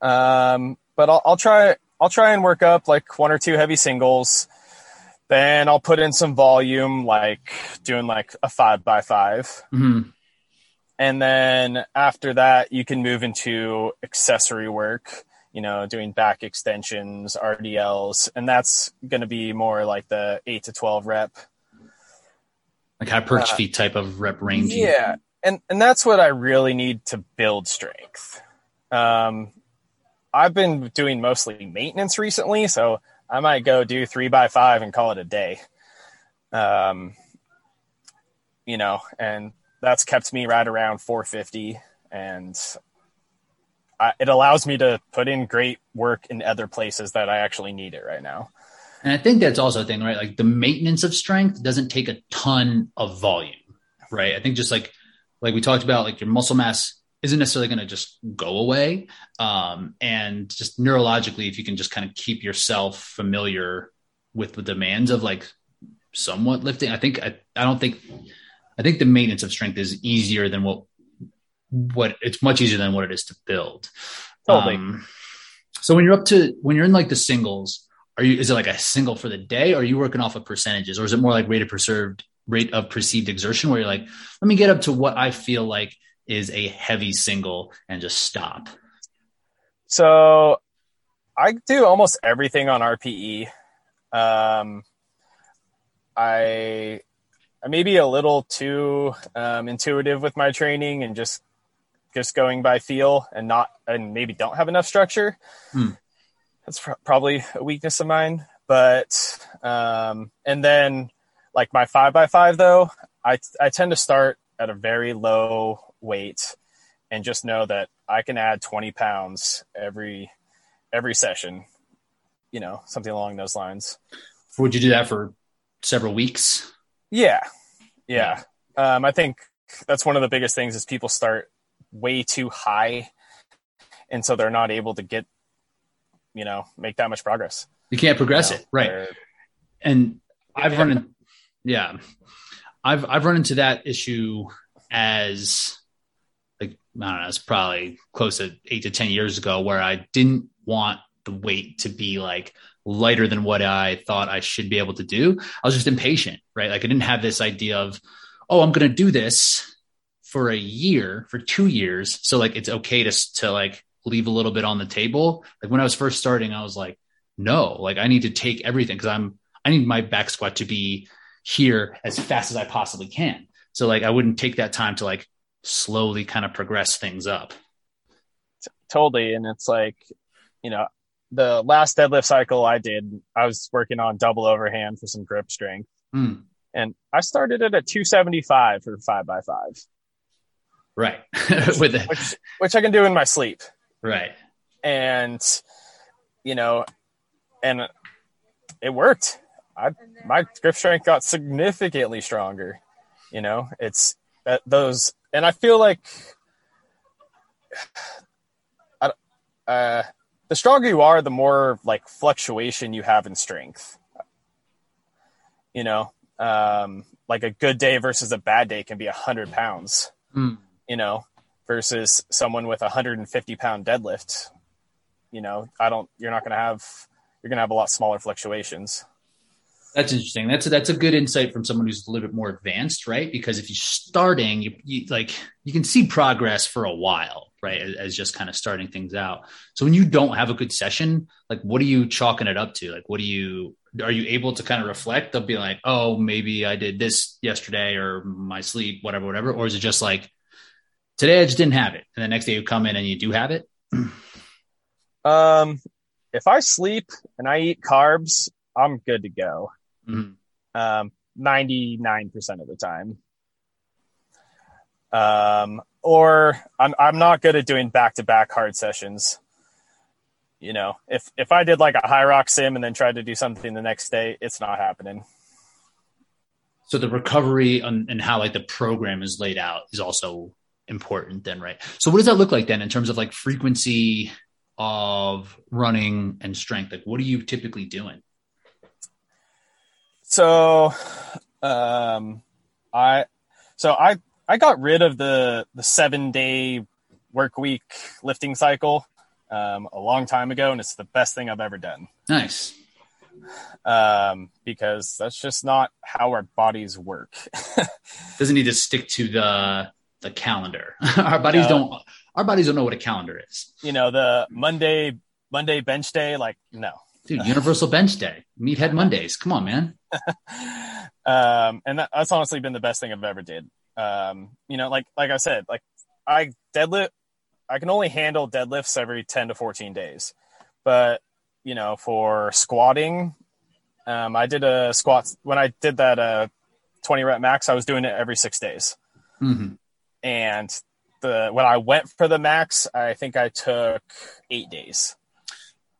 um but I'll, I'll try I'll try and work up like one or two heavy singles. Then I'll put in some volume, like doing like a five by 5 mm-hmm. And then after that, you can move into accessory work, you know, doing back extensions, RDLs, and that's going to be more like the eight to 12 rep. Like hypertrophy uh, type of rep range. Yeah. And, and that's what I really need to build strength. Um, I've been doing mostly maintenance recently, so I might go do three by five and call it a day. Um, you know, and that's kept me right around 450 and I, it allows me to put in great work in other places that I actually need it right now. And I think that's also a thing, right? Like the maintenance of strength doesn't take a ton of volume, right? I think just like like we talked about, like your muscle mass isn't necessarily going to just go away. Um, and just neurologically, if you can just kind of keep yourself familiar with the demands of like somewhat lifting, I think I, I don't think I think the maintenance of strength is easier than what what it's much easier than what it is to build. Totally. Um, so when you're up to when you're in like the singles, are you is it like a single for the day, or are you working off of percentages, or is it more like rate of preserved rate of perceived exertion, where you're like, let me get up to what I feel like is a heavy single and just stop. So I do almost everything on RPE. Um, I I may be a little too um, intuitive with my training and just just going by feel and not and maybe don't have enough structure. Hmm. That's pr- probably a weakness of mine. But um, and then like my five by five though, I I tend to start at a very low weight and just know that I can add 20 pounds every every session. You know, something along those lines. Would you do that for several weeks? Yeah. Yeah. Um, I think that's one of the biggest things is people start way too high. And so they're not able to get, you know, make that much progress. You can't progress you know, it. Right. And I've run in, yeah, I've, I've run into that issue as like, I don't know, it's probably close to eight to 10 years ago where I didn't want the weight to be like lighter than what I thought I should be able to do. I was just impatient, right? Like I didn't have this idea of, oh, I'm going to do this for a year, for two years. So like it's okay to to like leave a little bit on the table. Like when I was first starting, I was like, no, like I need to take everything because I'm I need my back squat to be here as fast as I possibly can. So like I wouldn't take that time to like slowly kind of progress things up. Totally. And it's like, you know, the last deadlift cycle I did, I was working on double overhand for some grip strength. Mm. And I started it at 275 for five by five. Right. With the- which, which I can do in my sleep. Right. And, you know, and it worked. I, my grip strength got significantly stronger. You know, it's uh, those, and I feel like, I, uh, the stronger you are, the more like fluctuation you have in strength. You know, um, like a good day versus a bad day can be a hundred pounds. Mm. You know, versus someone with a hundred and fifty pound deadlift. You know, I don't. You're not going to have. You're going to have a lot smaller fluctuations. That's interesting. That's a, that's a good insight from someone who's a little bit more advanced, right? Because if you're starting, you, you like you can see progress for a while, right? As, just kind of starting things out. So when you don't have a good session, like what are you chalking it up to? Like what do you are you able to kind of reflect? They'll be like, oh, maybe I did this yesterday or my sleep, whatever, whatever. Or is it just like today I just didn't have it, and the next day you come in and you do have it? um, if I sleep and I eat carbs, I'm good to go. Mm-hmm. Um, 99% of the time. Um, or I'm, I'm not good at doing back to back hard sessions. You know, if, if I did like a Hyrox sim and then tried to do something the next day, it's not happening. So the recovery on, and how like the program is laid out is also important then, right? So what does that look like then in terms of like frequency of running and strength? Like what are you typically doing? So, um, I, so I, I got rid of the, the seven day work week lifting cycle, um, a long time ago. And it's the best thing I've ever done. Nice. Um, because that's just not how our bodies work. Doesn't need to stick to the, the calendar. our bodies no. don't, our bodies don't know what a calendar is. You know, the Monday, Monday bench day, like, no. Dude, Universal Bench Day, Meathead Mondays. Come on, man. um, and that, that's honestly been the best thing I've ever did. Um, you know, like like I said, like I deadlift, I can only handle deadlifts every ten to fourteen days, but you know, for squatting, um, I did a squat when I did that uh, twenty rep max. I was doing it every six days, mm-hmm. and the when I went for the max, I think I took eight days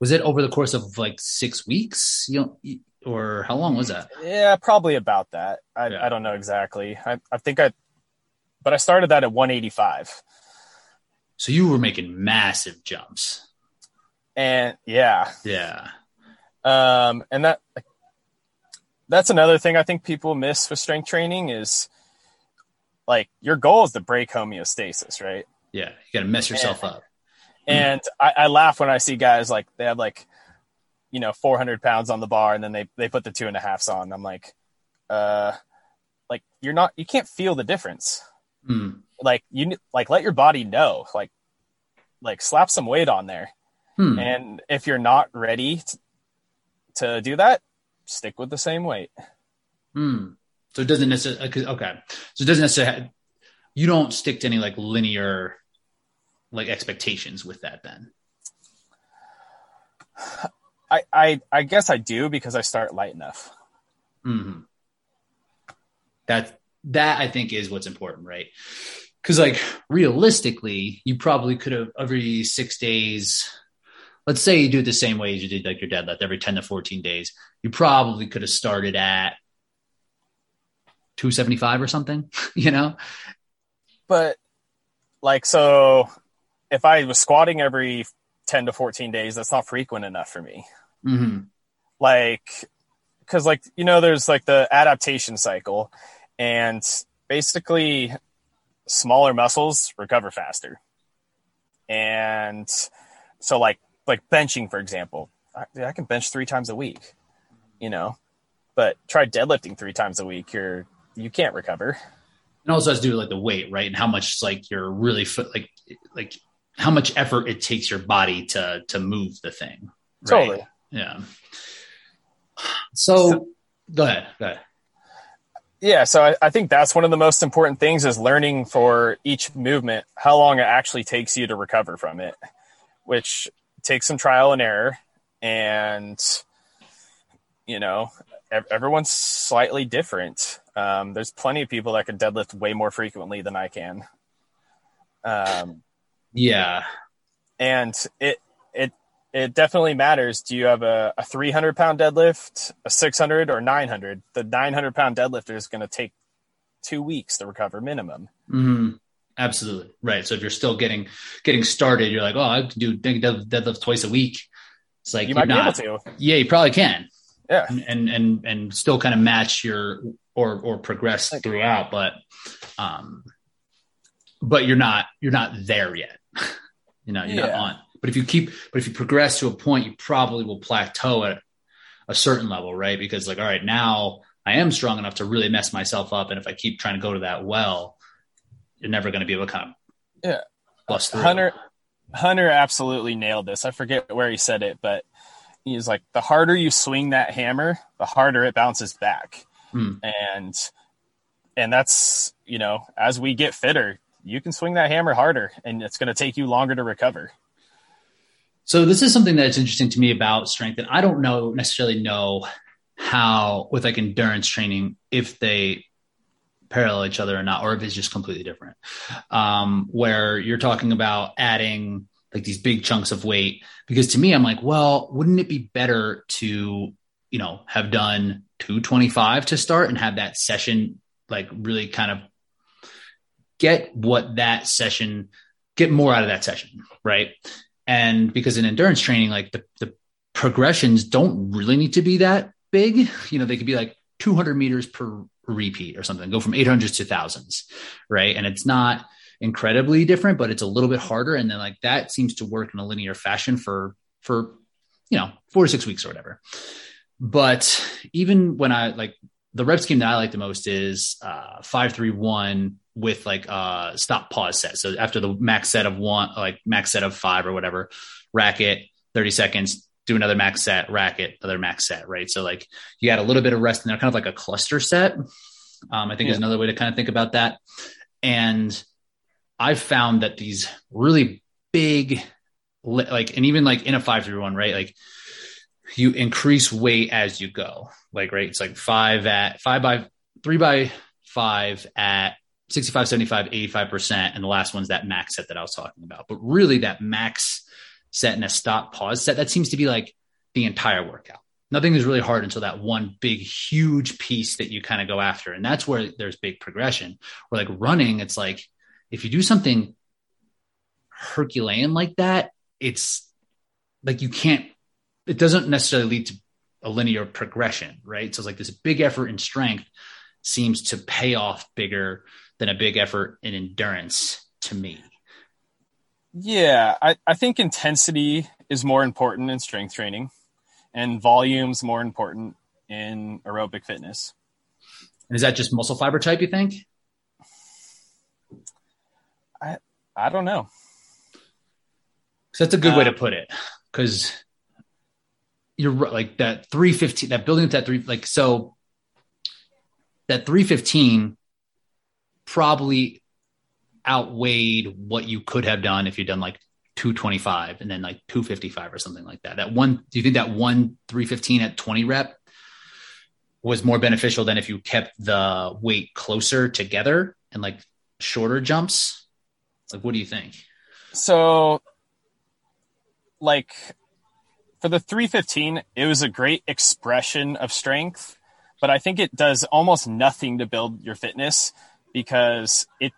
was it over the course of like six weeks you know or how long was that? Yeah probably about that. I, yeah. I don't know exactly. I, I think i but i started that at 185 so you were making massive jumps. And yeah. Yeah. Um and that that's another thing i think people miss with strength training is like your goal is to break homeostasis right? Yeah you got to mess yourself and, up. and I, I, laugh when I see guys like they have like, you know, 400 pounds on the bar and then they, they put the two and a halfs on. I'm like, uh, like you're not, you can't feel the difference. Mm. Like you, like let your body know, like, like slap some weight on there. Hmm. And if you're not ready to, to, do that, stick with the same weight. Hmm. So it doesn't necessarily, okay. So it doesn't necessarily, have, you don't stick to any like linear like expectations with that then? I I, I guess I do because I start light enough. Mm-hmm. That that I think is what's important, right? Because like realistically, you probably could have every six days. Let's say you do it the same way as you did like your deadlift every ten to fourteen days. You probably could have started at 275 or something, you know? But like, so if I was squatting every 10 to 14 days, that's not frequent enough for me. Mm-hmm. Like, cause like, you know, there's like the adaptation cycle and basically smaller muscles recover faster. And so like, like benching, for example, I, I can bench three times a week, you know, but try deadlifting three times a week. You're, you can't recover. And also has to do with like the weight, right? And how much like you're really like like how much effort it takes your body to to move the thing. Right? Totally. Yeah. So, so, go ahead. Go ahead. Yeah, so I, I, think that's one of the most important things is learning for each movement how long it actually takes you to recover from it, which takes some trial and error. And, you know, everyone's slightly different. Um, there's plenty of people that can deadlift way more frequently than I can. Um, yeah. And it, it, it definitely matters. Do you have a, a 300 pound deadlift, a 600 or 900? The 900 pound deadlifter is going to take two weeks to recover minimum. Mm-hmm. Absolutely. Right. So if you're still getting, getting started, you're like, Oh, I can do deadlift twice a week. It's like, you might not, be able to. Yeah, you probably can. Yeah. And, and, and still kind of match your, or, or progress throughout. But, um, but you're not, you're not there yet. you know, you're yeah. not on, but if you keep, but if you progress to a point, you probably will plateau at a certain level, right? Because like, all right, now I am strong enough to really mess myself up. And if I keep trying to go to that well, you're never going to be able to kind of yeah. bust through. Hunter, Hunter absolutely nailed this. I forget where he said it, but he's like, the harder you swing that hammer, the harder it bounces back. Hmm. And, and that's, you know, as we get fitter, you can swing that hammer harder and it's going to take you longer to recover. So this is something that's interesting to me about strength, and I don't know necessarily know how with like endurance training if they parallel each other or not, or if it's just completely different. Um, where you're talking about adding like these big chunks of weight, because to me, I'm like, well, wouldn't it be better to you know have done 225 to start and have that session like really kind of get what that session get more out of that session, right? And because in endurance training, like the, the progressions don't really need to be that big. You know, they could be like 200 meters per repeat or something, go from 800s to thousands, right? And it's not incredibly different, but it's a little bit harder. And then like that seems to work in a linear fashion for, for, you know, four to six weeks or whatever. But even when I like the rep scheme that I like the most is uh, five, three, one with like a stop pause set. So after the max set of one, like max set of five or whatever, rack it 30 seconds, do another max set, rack it, another max set, right? So like you got a little bit of rest in there, kind of like a cluster set. Um, I think yeah. is another way to kind of think about that. And I've found that these really big, like, and even like in a five through one, right? Like you increase weight as you go, like, right. It's like five at five by three by five at 65, 75, 85%. And the last one's that max set that I was talking about. But really, that max set and a stop pause set, that seems to be like the entire workout. Nothing is really hard until that one big, huge piece that you kind of go after. And that's where there's big progression. Where like running, it's like if you do something Herculean like that, it's like you can't, it doesn't necessarily lead to a linear progression, right? So it's like this big effort in strength seems to pay off bigger than a big effort in endurance to me. Yeah, I, I think intensity is more important in strength training and volume's more important in aerobic fitness. And is that just muscle fiber type, you think? I I don't know. So that's a good uh, way to put it. Cause you're like that 315, that building up that three, like, so that 315 probably outweighed what you could have done if you'd done like 225 and then like 255 or something like that. That one, do you think that one 315 at 20 rep was more beneficial than if you kept the weight closer together and like shorter jumps? Like, what do you think? So, like, for the 315, it was a great expression of strength, but I think it does almost nothing to build your fitness because it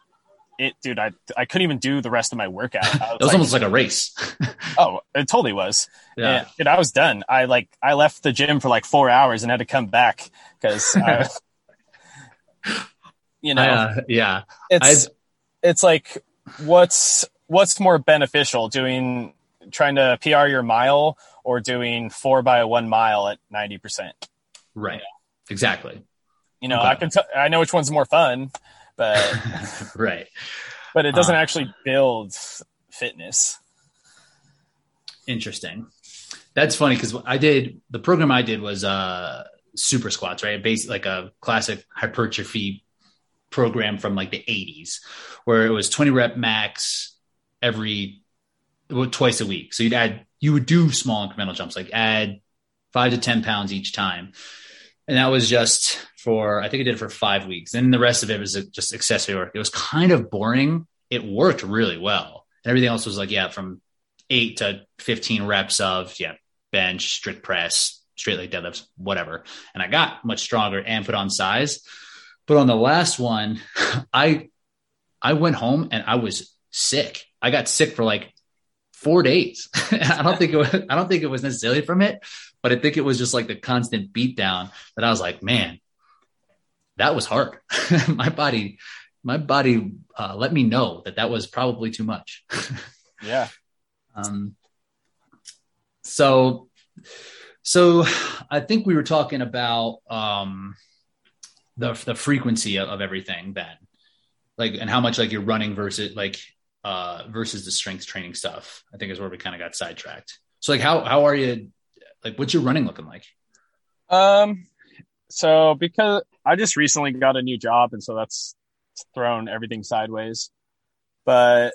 it dude i i couldn't even do the rest of my workout. Was it was like, almost like a race. Oh it totally was. Yeah. And, and, i was done. I like i left the gym for like four hours and had to come back because you know uh, yeah. it's I'd... it's like what's what's more beneficial doing trying to pr your mile or doing four by one mile at 90% right. You know? exactly. You know okay. i can t- I know which one's more fun but right. But it doesn't uh, actually build fitness. Interesting. That's funny because I did the program I did was uh super squats, right? Basically like a classic hypertrophy program from like the 80s where it was 20 rep max every well, twice a week. So you'd add you would do small incremental jumps, like add five to 10 pounds each time. And that was just for, I think I did it for five weeks. And the rest of it was just accessory work. It was kind of boring. It worked really well. And everything else was like, yeah, from eight to 15 reps of, yeah, bench, strict press, straight leg deadlifts, whatever. And I got much stronger and put on size. But on the last one, I, I went home and I was sick. I got sick for like four days. I don't think it was, I don't think it was necessarily from it, but I think it was just like the constant beat down that I was like, man, that was hard. my body, my body uh, let me know that that was probably too much. yeah. Um, so, so I think we were talking about um, the the frequency of, of everything, then, like and how much like you're running versus like uh, versus the strength training stuff. I think is where we kind of got sidetracked. So like how how are you like what's your running looking like? Um so because I just recently got a new job and so that's thrown everything sideways. But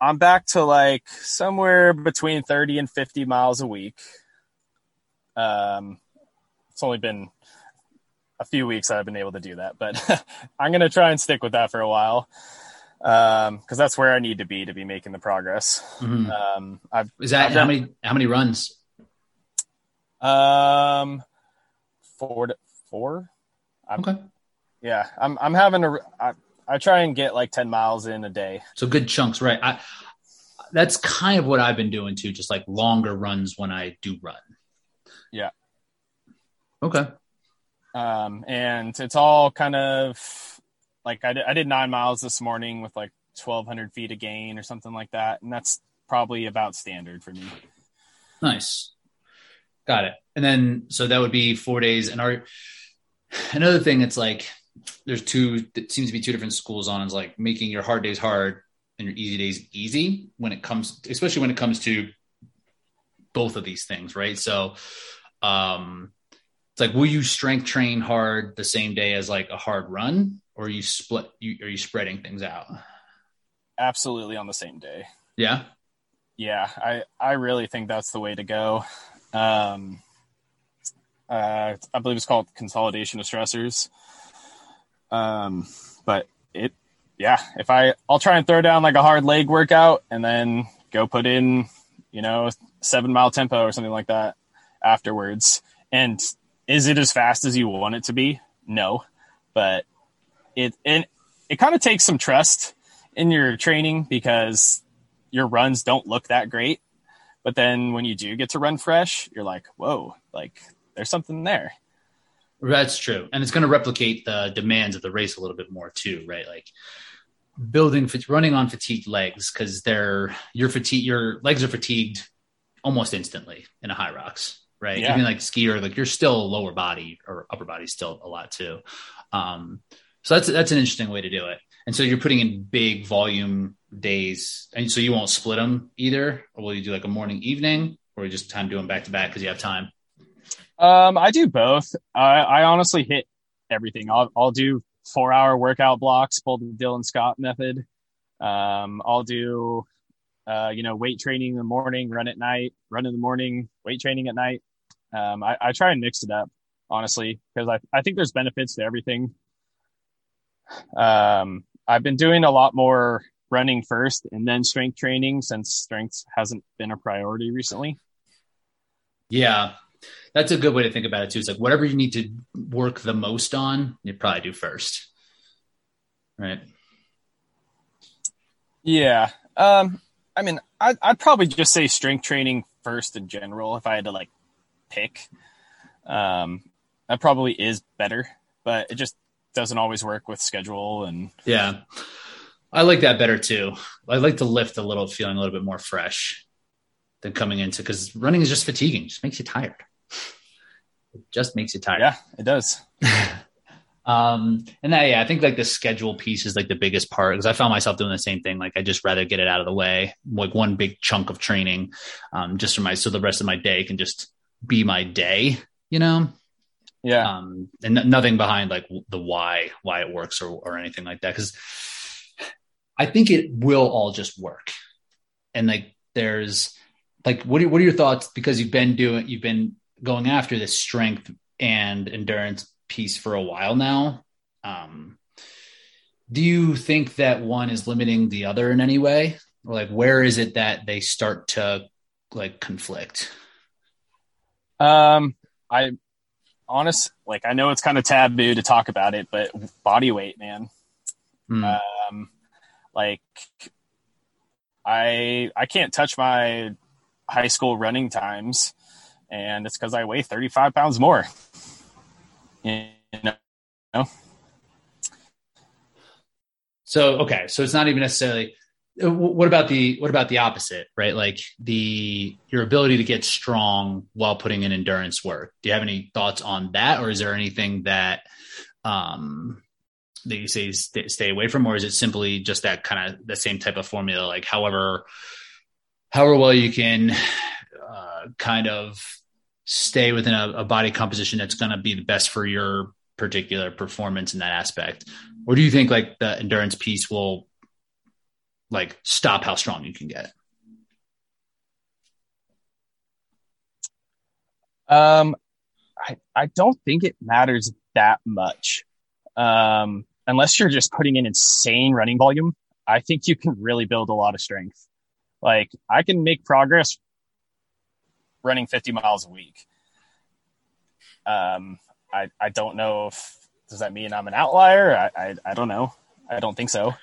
I'm back to like somewhere between 30 and 50 miles a week. Um it's only been a few weeks that I've been able to do that, but I'm going to try and stick with that for a while um because that's where i need to be to be making the progress mm-hmm. um i've is that I've how done, many how many runs um four to four I'm, okay yeah i'm i'm having a I, I try and get like 10 miles in a day so good chunks right i that's kind of what i've been doing too just like longer runs when i do run yeah okay um and it's all kind of like I did, I did nine miles this morning with like 1200 feet of gain or something like that. And that's probably about standard for me. Nice. Got it. And then, so that would be four days. And our, another thing, it's like, there's two, it seems to be two different schools on is like making your hard days hard and your easy days easy when it comes, especially when it comes to both of these things. Right. So, um, it's like, will you strength train hard the same day as like a hard run? or you split you are you spreading things out absolutely on the same day yeah yeah i i really think that's the way to go um uh i believe it's called consolidation of stressors. Um but it yeah if i i'll try and throw down like a hard leg workout and then go put in you know seven mile tempo or something like that afterwards. And is it as fast as you want it to be? No but it and it kind of takes some trust in your training because your runs don't look that great. But then when you do get to run fresh, you're like, whoa, like there's something there. That's true. And it's going to replicate the demands of the race a little bit more too, right? Like building, running on fatigued legs because they're, your fatigue, your legs are fatigued almost instantly in a Hyrox, right? Yeah. Even like skier, like you're still lower body or upper body still a lot too. Um, so that's that's an interesting way to do it. And so you're putting in big volume days, and so you won't split them either, or will you do like a morning evening, or just time doing back to back because you have time? Um, I do both. I, I honestly hit everything. I'll I'll do four hour workout blocks, pull the Dylan Scott method. Um, I'll do uh, you know, weight training in the morning, run at night, run in the morning, weight training at night. Um, I, I try and mix it up, honestly, because I, I think there's benefits to everything. Um, I've been doing a lot more running first and then strength training since strength hasn't been a priority recently. Yeah, that's a good way to think about it too. It's like whatever you need to work the most on, you probably do first, right? Yeah. Um, I mean, I'd, I'd probably just say strength training first in general if I had to like pick. Um, that probably is better, but it just doesn't always work with schedule and yeah. I like that better too. I like to lift a little feeling a little bit more fresh than coming into because running is just fatiguing. Just makes you tired. It just makes you tired. Yeah it does. Um, and that, yeah, I think like the schedule piece is like the biggest part because I found myself doing the same thing. Like I just rather get it out of the way, like one big chunk of training, um, just for my, so the rest of my day can just be my day, you know? Yeah. Um, and n- nothing behind like the why, why it works or, or anything like that. Cause I think it will all just work. And like, there's like, what are, what are your thoughts? Because you've been doing, you've been going after this strength and endurance piece for a while now. Um, do you think that one is limiting the other in any way? Or like, where is it that they start to like conflict? Um, I honest, like, I know it's kind of taboo to talk about it, but body weight, man. Mm. Um, like, I I can't touch my high school running times, and it's because I weigh 35 pounds more. You know? So okay, so it's not even necessarily. Uh, What about the what about the opposite, right? Like the your ability to get strong while putting in endurance work. Do you have any thoughts on that, or is there anything that um, that you say stay, stay away from, or is it simply just that kind of the same type of formula? Like however however well you can uh, kind of stay within a, a body composition that's going to be the best for your particular performance in that aspect or do you think like the endurance piece will like stop how strong you can get Um, I I don't think it matters that much. Um, unless you're just putting in insane running volume, I think you can really build a lot of strength. Like I can make progress running 50 miles a week. Um, I I don't know if does that mean I'm an outlier? I I, I don't know. I don't think so.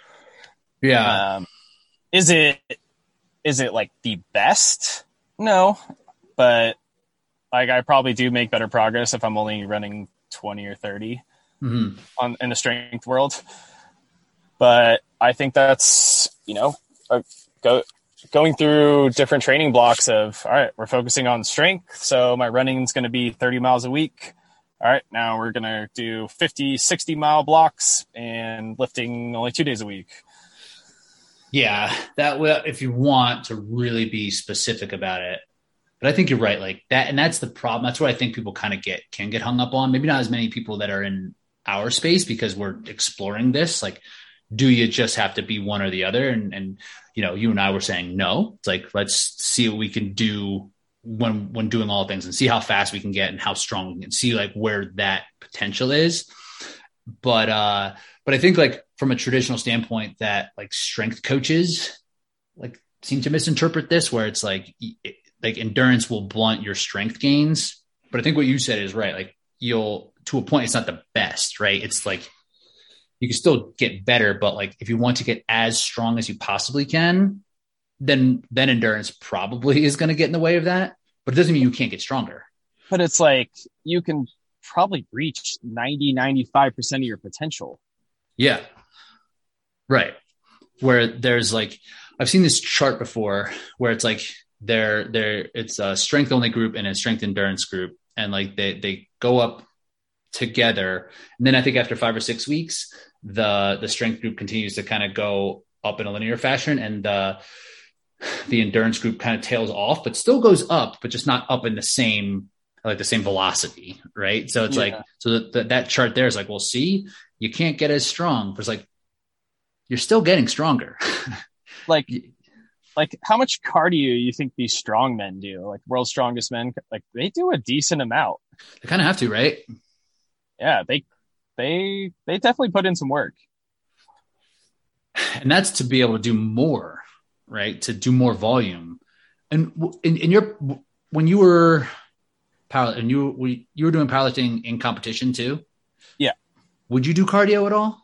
yeah Um, is it is it like the best? No, but like I probably do make better progress if I'm only running 20 or 30 Mhm. on in the strength world. But I think that's you know go going through different training blocks of all right, we're focusing on strength, so my running is going to be 30 miles a week. All right, now we're going to do 50, 60 mile blocks and lifting only two days a week. Yeah that will if you want to really be specific about it. But i think you're right like that and that's the problem that's what i think people kind of get can get hung up on. Maybe not as many people that are in our space because we're exploring this like do you just have to be one or the other? And and you know you and i were saying no it's like let's see what we can do when when doing all things and see how fast we can get and how strong we can see like where that potential is but uh but i think like from a traditional standpoint that like strength coaches like seem to misinterpret this where it's like it, like endurance will blunt your strength gains. But i think what you said is right. Like you'll to a point it's not the best right? It's like you can still get better but like if you want to get as strong as you possibly can then then endurance probably is going to get in the way of that. But it doesn't mean you can't get stronger. But it's like you can probably reach 90 95% of your potential Yeah. Right. Where there's like I've seen this chart before where it's like there there it's a strength only group and a strength endurance group and like they they go up together and then I think after 5 or 6 weeks the the strength group continues to kind of go up in a linear fashion and the the endurance group kind of tails off but still goes up but just not up in the same like the same velocity right? So it's Yeah. like so that that chart there is like well see you can't get as strong but it's like you're still getting stronger. Like like how much cardio you think these strong men do? Like world's strongest men like they do a decent amount. They kind of have to right? Yeah they they they definitely put in some work. And that's to be able to do more right? To do more volume. And in, in your when you were power and you we, you were doing powerlifting in competition too? Yeah. would you do cardio at all?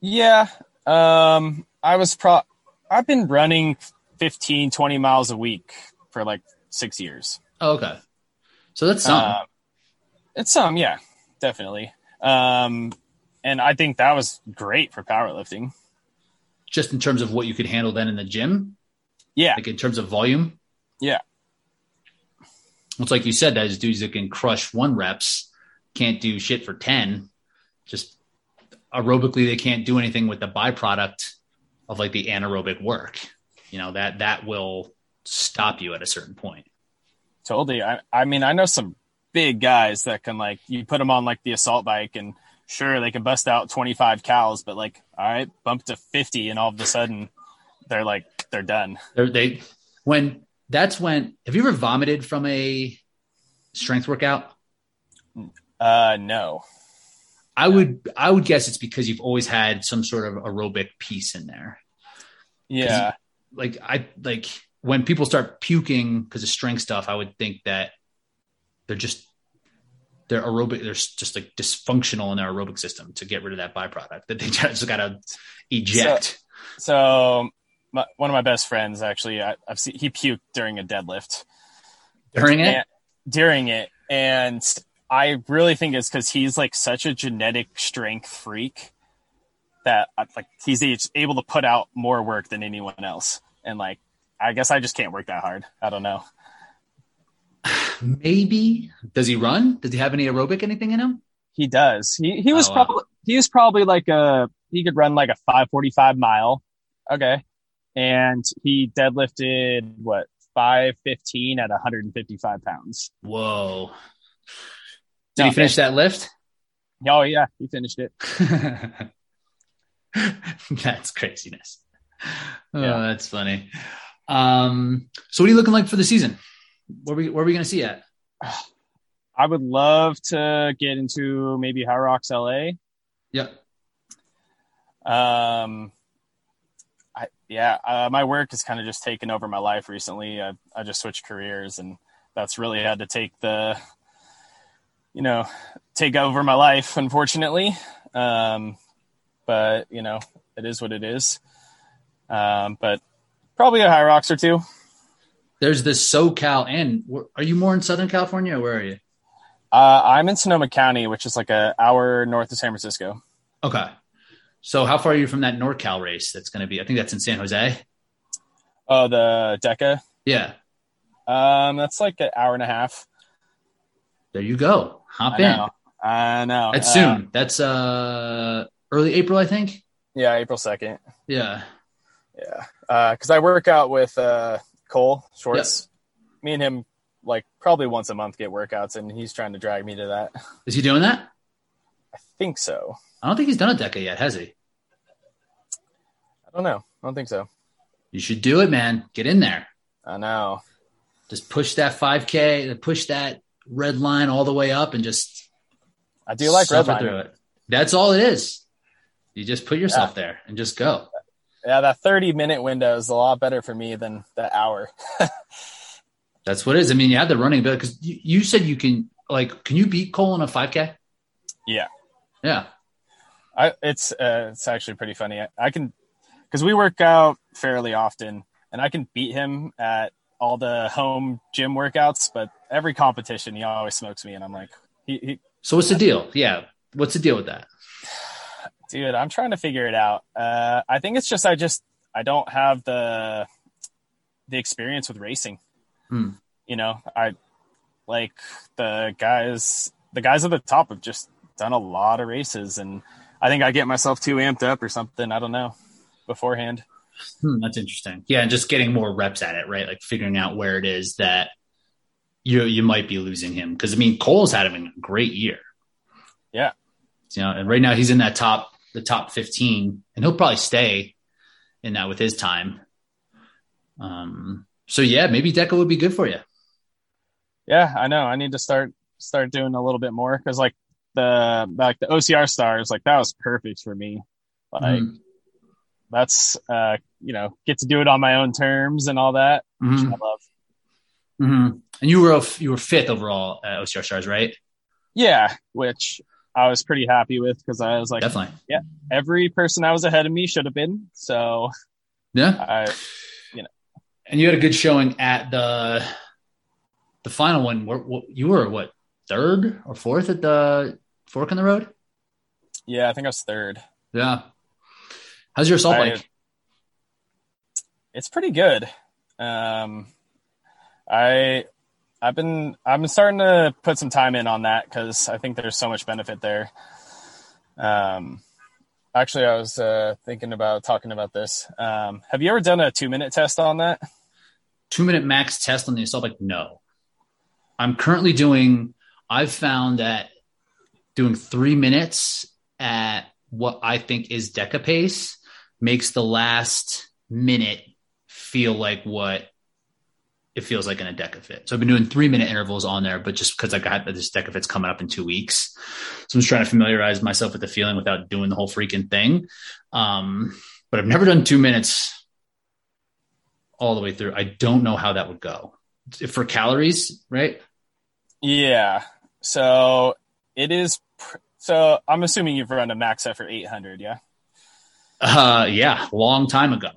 Yeah um i was pro i've been running 15 20 miles a week for like six years. Oh, okay. So that's something Um, it's some yeah definitely. Um and i think that was great for powerlifting. Just in terms of what you could handle then in the gym? Yeah. Like in terms of volume? Yeah. It's like you said those dudes that can crush one reps can't do shit for 10. Just aerobically, they can't do anything with the byproduct of like the anaerobic work. You know, that that will stop you at a certain point. Totally. I, I mean, I know some big guys that can like you put them on like the assault bike and sure they can bust out 25 cals, but like, all right, bump to 50 and all of a sudden they're like, they're done. They're, they, when that's when, have you ever vomited from a strength workout? Uh, no. I would, I would guess it's because you've always had some sort of aerobic piece in there. Yeah. Like I, like when people start puking because of strength stuff, I would think that they're just they're aerobic they're just like dysfunctional in their aerobic system to get rid of that byproduct that they just got to eject so, so my, one of my best friends actually I, have seen he puked during a deadlift during it and, during it and i really think it's because he's like such a genetic strength freak that uh, like he's able to put out more work than anyone else and like i guess i just can't work that hard i don't know Maybe. Does he run? Does he have any aerobic anything in him? He does. He he was oh, probably wow. he was probably like a he could run like a 545 mile. Okay. And he deadlifted what 515 at 155 pounds. Whoa. Did no, he finish that lift? Oh yeah, he finished it. that's craziness. Oh, yeah. that's funny. Um, so what are you looking like for the season? where we where are we going to see at? I would love to get into maybe Hyrox LA. Yep. Um, yeah, uh, my work has kind of just taken over my life recently. I I just switched careers, and that's really had to take the, you know, take over my life, unfortunately. Um, but you know, it is what it is. Um, but probably a Hyrox or two there's this SoCal, and are you more in Southern California? or where are you? Uh, I'm in Sonoma County, which is like an hour north of San Francisco. Okay. So how far are you from that NorCal race? That's going to be, I think that's in San Jose. Oh, the DEKA. Yeah. Um, that's like an hour and a half. There you go. Hop I in. Know. I know. That's uh, soon. That's uh early April, I think. Yeah, April second. Yeah. Yeah. Uh, because I work out with uh Cole Schwartz. Yep. Me and him like probably once a month get workouts, and he's trying to drag me to that. Is he doing that? I think so. I don't think he's done a DEKA yet, has he? I don't know. I don't think so. You should do it, man. Get in there. I know. Just push that 5K, push that red line all the way up, and just. I do like red line. Through it. That's all it is. You just put yourself yeah. there and just go. Yeah, that 30 minute window is a lot better for me than the hour. That's what it is. I mean, you have the running ability because you, you, said you can, like, can you beat Cole in a 5K? Yeah. Yeah. I, it's, uh, it's actually pretty funny. I, I can, because we work out fairly often and I can beat him at all the home gym workouts, but every competition he always smokes me. And I'm like, he, he so what's the deal? Yeah. What's the deal with that? dude, I'm trying to figure it out. Uh, I think it's just I just I don't have the the experience with racing. Hmm. You know, I like the guys. The guys at the top have just done a lot of races, and I think I get myself too amped up or something. I don't know beforehand. Hmm, that's interesting. Yeah, and just getting more reps at it, right? Like figuring out where it is that you you might be losing him because I mean Cole's had him in a great year. Yeah, you know, and right now he's in that top the top 15 and he'll probably stay in that with his time. Um, so yeah, maybe DEKA would be good for you. Yeah, I know. I need to start, start doing a little bit more. Cause like the, like the OCR stars, like that was perfect for me. Like mm-hmm. that's, uh, you know, get to do it on my own terms and all that, mm-hmm. I love. Mm-hmm. And you were, you were fifth overall at OCR stars, right? Yeah. Which I was pretty happy with because I was like, definitely, yeah, every person that was ahead of me should have been. So, yeah, I, you know, and you had a good showing at the the final one. Where, you were what third or fourth at the fork in the road? Yeah, I think I was third. Yeah, how's your assault bike? It's pretty good. Um, I I've been I've been starting to put some time in on that because I think there's so much benefit there. Um, actually, I was uh, thinking about talking about this. Um, have you ever done a two minute test on that? Two minute max test on the assault bike? No. I'm currently doing. I've found that doing three minutes at what I think is DEKA pace makes the last minute feel like what it feels like in a DEKA FIT. So I've been doing three minute intervals on there, but just because I got this DEKA FIT's coming up in two weeks. So I'm just trying to familiarize myself with the feeling without doing the whole freaking thing. Um, but I've never done two minutes all the way through. I don't know how that would go for calories, right? Yeah. So it is. So I'm assuming you've run a max effort 800, yeah? Uh, yeah, long time ago.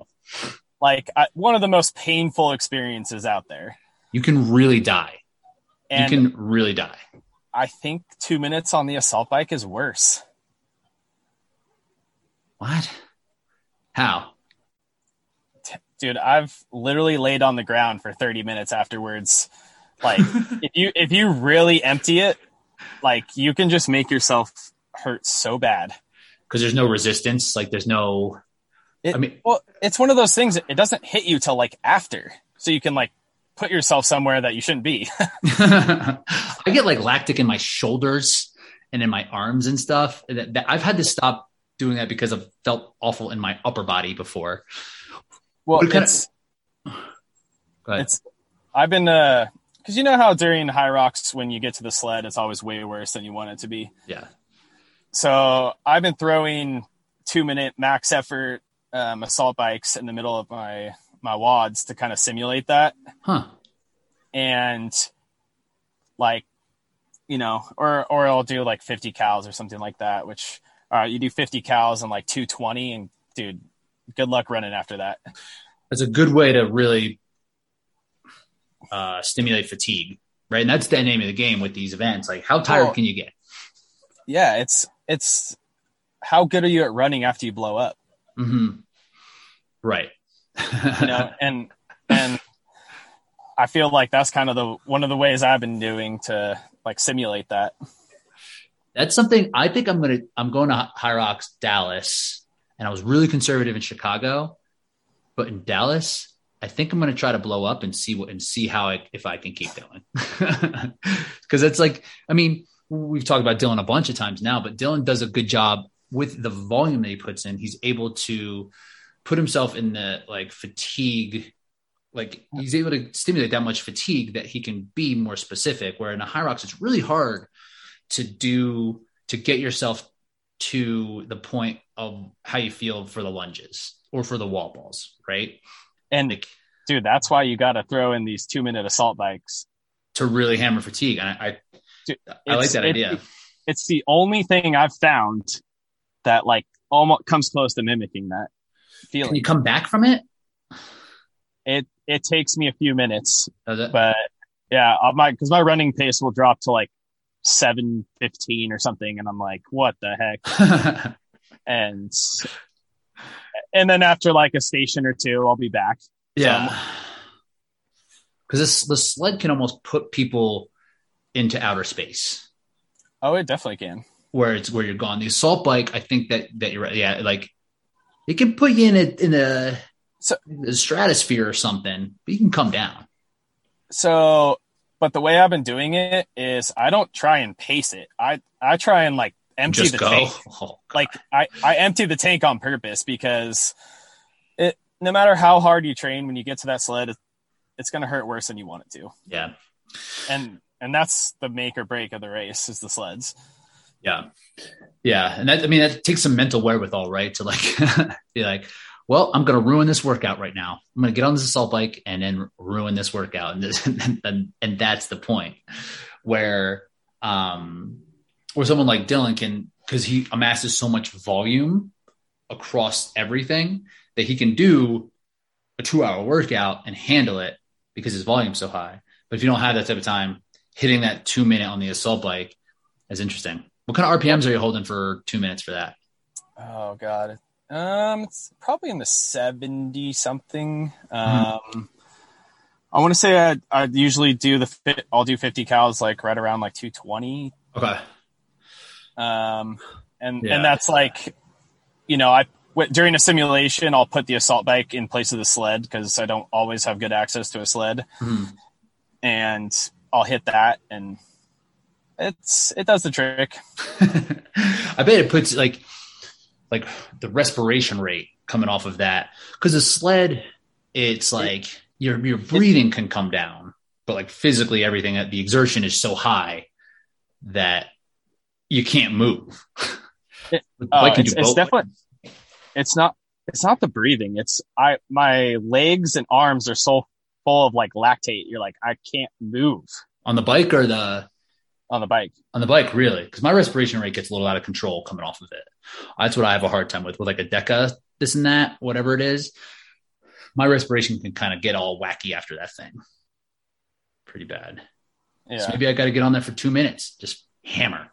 Like I, one of the most painful experiences out there. You can really die. And you can really die. I think two minutes on the assault bike is worse. What? How? Dude, I've literally laid on the ground for 30 minutes afterwards. Like if you if you really empty it, like you can just make yourself hurt so bad. Because there's no resistance. Like there's no. It, I mean- well, it's one of those things. It doesn't hit you till like after, so you can like put yourself somewhere that you shouldn't be. I get like lactic in my shoulders and in my arms and stuff. That, that I've had to stop doing that because I've felt awful in my upper body before. well, What kind of- it's Go ahead. it's I've been uh because you know how during Hyrox when you get to the sled, it's always way worse than you want it to be. yeah. So I've been throwing two minute max effort um, assault bikes in the middle of my my WODs to kind of simulate that. Huh. and like you know or or i'll do like 50 cals or something like that which all right you do 50 cals and like 220 and dude good luck running after that That's a good way to really uh, stimulate fatigue, right? And that's the name of the game with these events. Like, how tired Well- can you get? yeah it's it's how good are you at running after you blow up hmm Right. you know and and i feel like that's kind of the one of the ways i've been doing to like simulate that that's something I think I'm gonna I'm going to Hyrox Dallas, and I was really conservative in Chicago, but in Dallas, I think I'm gonna try to blow up and see what and see how I if I can keep going, because it's like I mean we've talked about Dylan a bunch of times now, but Dylan does a good job with the volume that he puts in. He's able to put himself in the like fatigue. Like he's able to stimulate that much fatigue that he can be more specific. Where in a Hyrox, it's really hard to do to get yourself to the point of how you feel for the lunges or for the wall balls, right? And Like dude that's why you got to throw in these two minute assault bikes to really hammer fatigue. And I, Dude, I, I like that idea. it's the only thing I've found that like almost comes close to mimicking that Can feeling. you come back from it? It it takes me a few minutes, Does it? but yeah, uh, my because my running pace will drop to like seven fifteen or something, and I'm like, what the heck? And and then after like a station or two, I'll be back. yeah. Because um, the sled can almost put people into outer space. Oh, it definitely can. where it's where you're gone. The assault bike, I think that that you're right. Yeah, like it can put you in a in a, So- a stratosphere or something, but you can come down. So, but the way I've been doing it is I don't try and pace it. I I try and like empty Just the go. tank. Oh, like I, I empty the tank on purpose because it no matter how hard you train when you get to that sled it, it's going to hurt worse than you want it to yeah, and and that's the make or break of the race is the sleds yeah, yeah. And that I mean that takes some mental wherewithal, right? To like be like, well, I'm going to ruin this workout right now. I'm going to get on this assault bike and then ruin this workout, and this, and, and, and that's the point where um where someone like Dylan can because he amasses so much volume across everything that he can do a two hour workout and handle it because his volume's so high. But if you don't have that type of time, hitting that two minute on the assault bike is interesting. What kind of RPMs are you holding for two minutes for that? oh god um it's probably in the 70 something um i'll I want to say I I usually do the fit. I'll do 50 cals like right around like 220. Okay. Um, and Yeah. and that's like, you know, I w- during a simulation I'll put the assault bike in place of the sled because I don't always have good access to a sled, Mhm. and I'll hit that and it's it does the trick. I bet it puts like like the respiration rate coming off of that because the sled, it's like your your breathing can come down, but like physically everything, the exertion is so high that you can't move. It- Oh, it's, it's definitely it's not it's not the breathing. It's I my legs and arms are so full of like lactate. You're like I can't move on the bike or the on the bike. on the bike really because my respiration rate gets a little out of control coming off of it that's what i have a hard time with with like a DEKA this and that whatever it is my respiration can kind of get all wacky after that thing pretty bad Yeah. so maybe i got to get on there for two minutes just hammer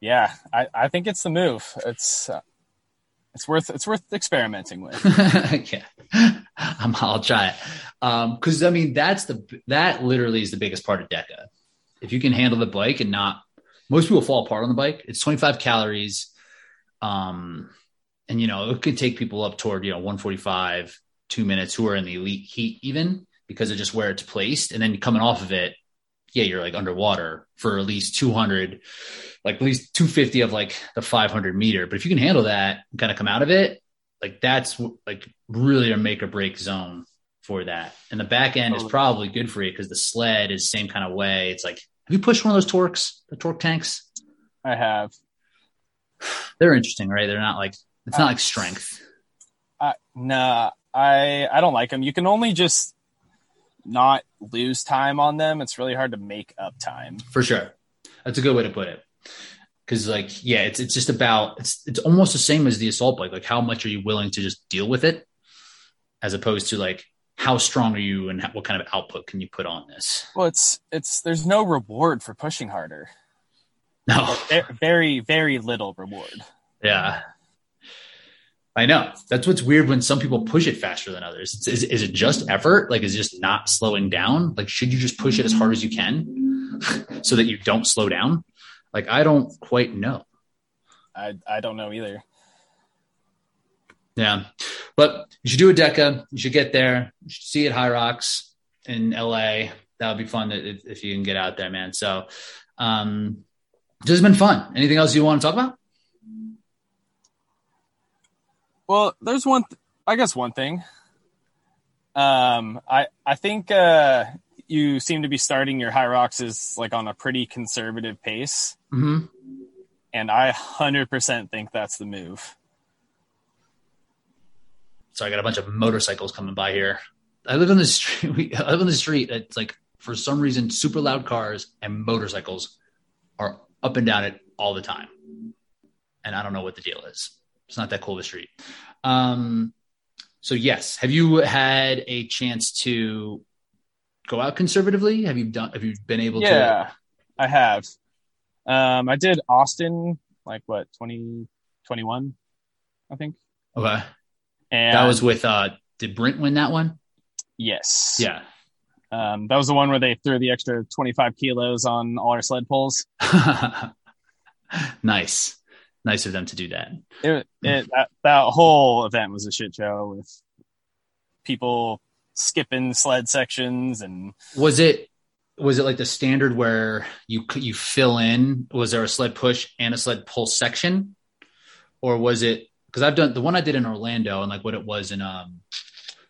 Yeah, I, I think it's the move. It's uh, it's worth it's worth experimenting with. yeah I'm, i'll try it. Um because i mean that's the that literally is the biggest part of DEKA. If you can handle the bike and not most people fall apart on the bike. It's 25 calories. Um and you know it could take people up toward you know 145 two minutes who are in the elite heat even because of just where it's placed. And then coming off of it yeah you're like underwater for at least 200 like at least 250 of like the 500 meter. But if you can handle that and kind of come out of it like that's like really a make or break zone for that. And the back end is probably good for you because the sled is same kind of way. It's like have you pushed one of those torques the torque tanks? I have. they're interesting right? They're not like it's not like strength. Uh, nah, I I don't like them. You can only just not lose time on them. It's really hard to make up time. for sure that's a good way to put it because like yeah it's it's just about it's it's almost the same as the assault bike like how much are you willing to just deal with it as opposed to like how strong are you and what kind of output can you put on this Well, it's it's there's no reward for pushing harder. no Very very little reward. yeah i know that's what's weird when some people push it faster than others is, is it just effort like is it just not slowing down like should you just push it as hard as you can so that you don't slow down like i don't quite know I I don't know either. Yeah, but you should do a DEKA. You should get there. You should see it Hyrox in LA. That would be fun if, if you can get out there, man. So, um, this has been fun. Anything else you want to talk about? Well, there's one. Th- I guess one thing. Um, I I think uh, you seem to be starting your Hyrox is like on a pretty conservative pace, Mm-hmm. and I hundred percent think that's the move. So I got a bunch of motorcycles coming by here. I live on the street. We, I live on the street. It's like for some reason, super loud cars and motorcycles are up and down it all the time, and I don't know what the deal is. It's not that cool of a street. Um, so yes, have you had a chance to go out conservatively? Have you done? Have you been able to? Yeah, I have. Um, I did Austin like what 2021, I think. Okay. And That was with. uh Did Brent win that one? yes. Yeah. Um, that was the one where they threw the extra 25 kilos on all our sled poles. nice, nice of them to do that. It, it that, that whole event was a shit show with people skipping sled sections and Was it was it like the standard where you you fill in? Was there a sled push and a sled pull section, or was it? Because I've done the one I did in Orlando and like what it was in um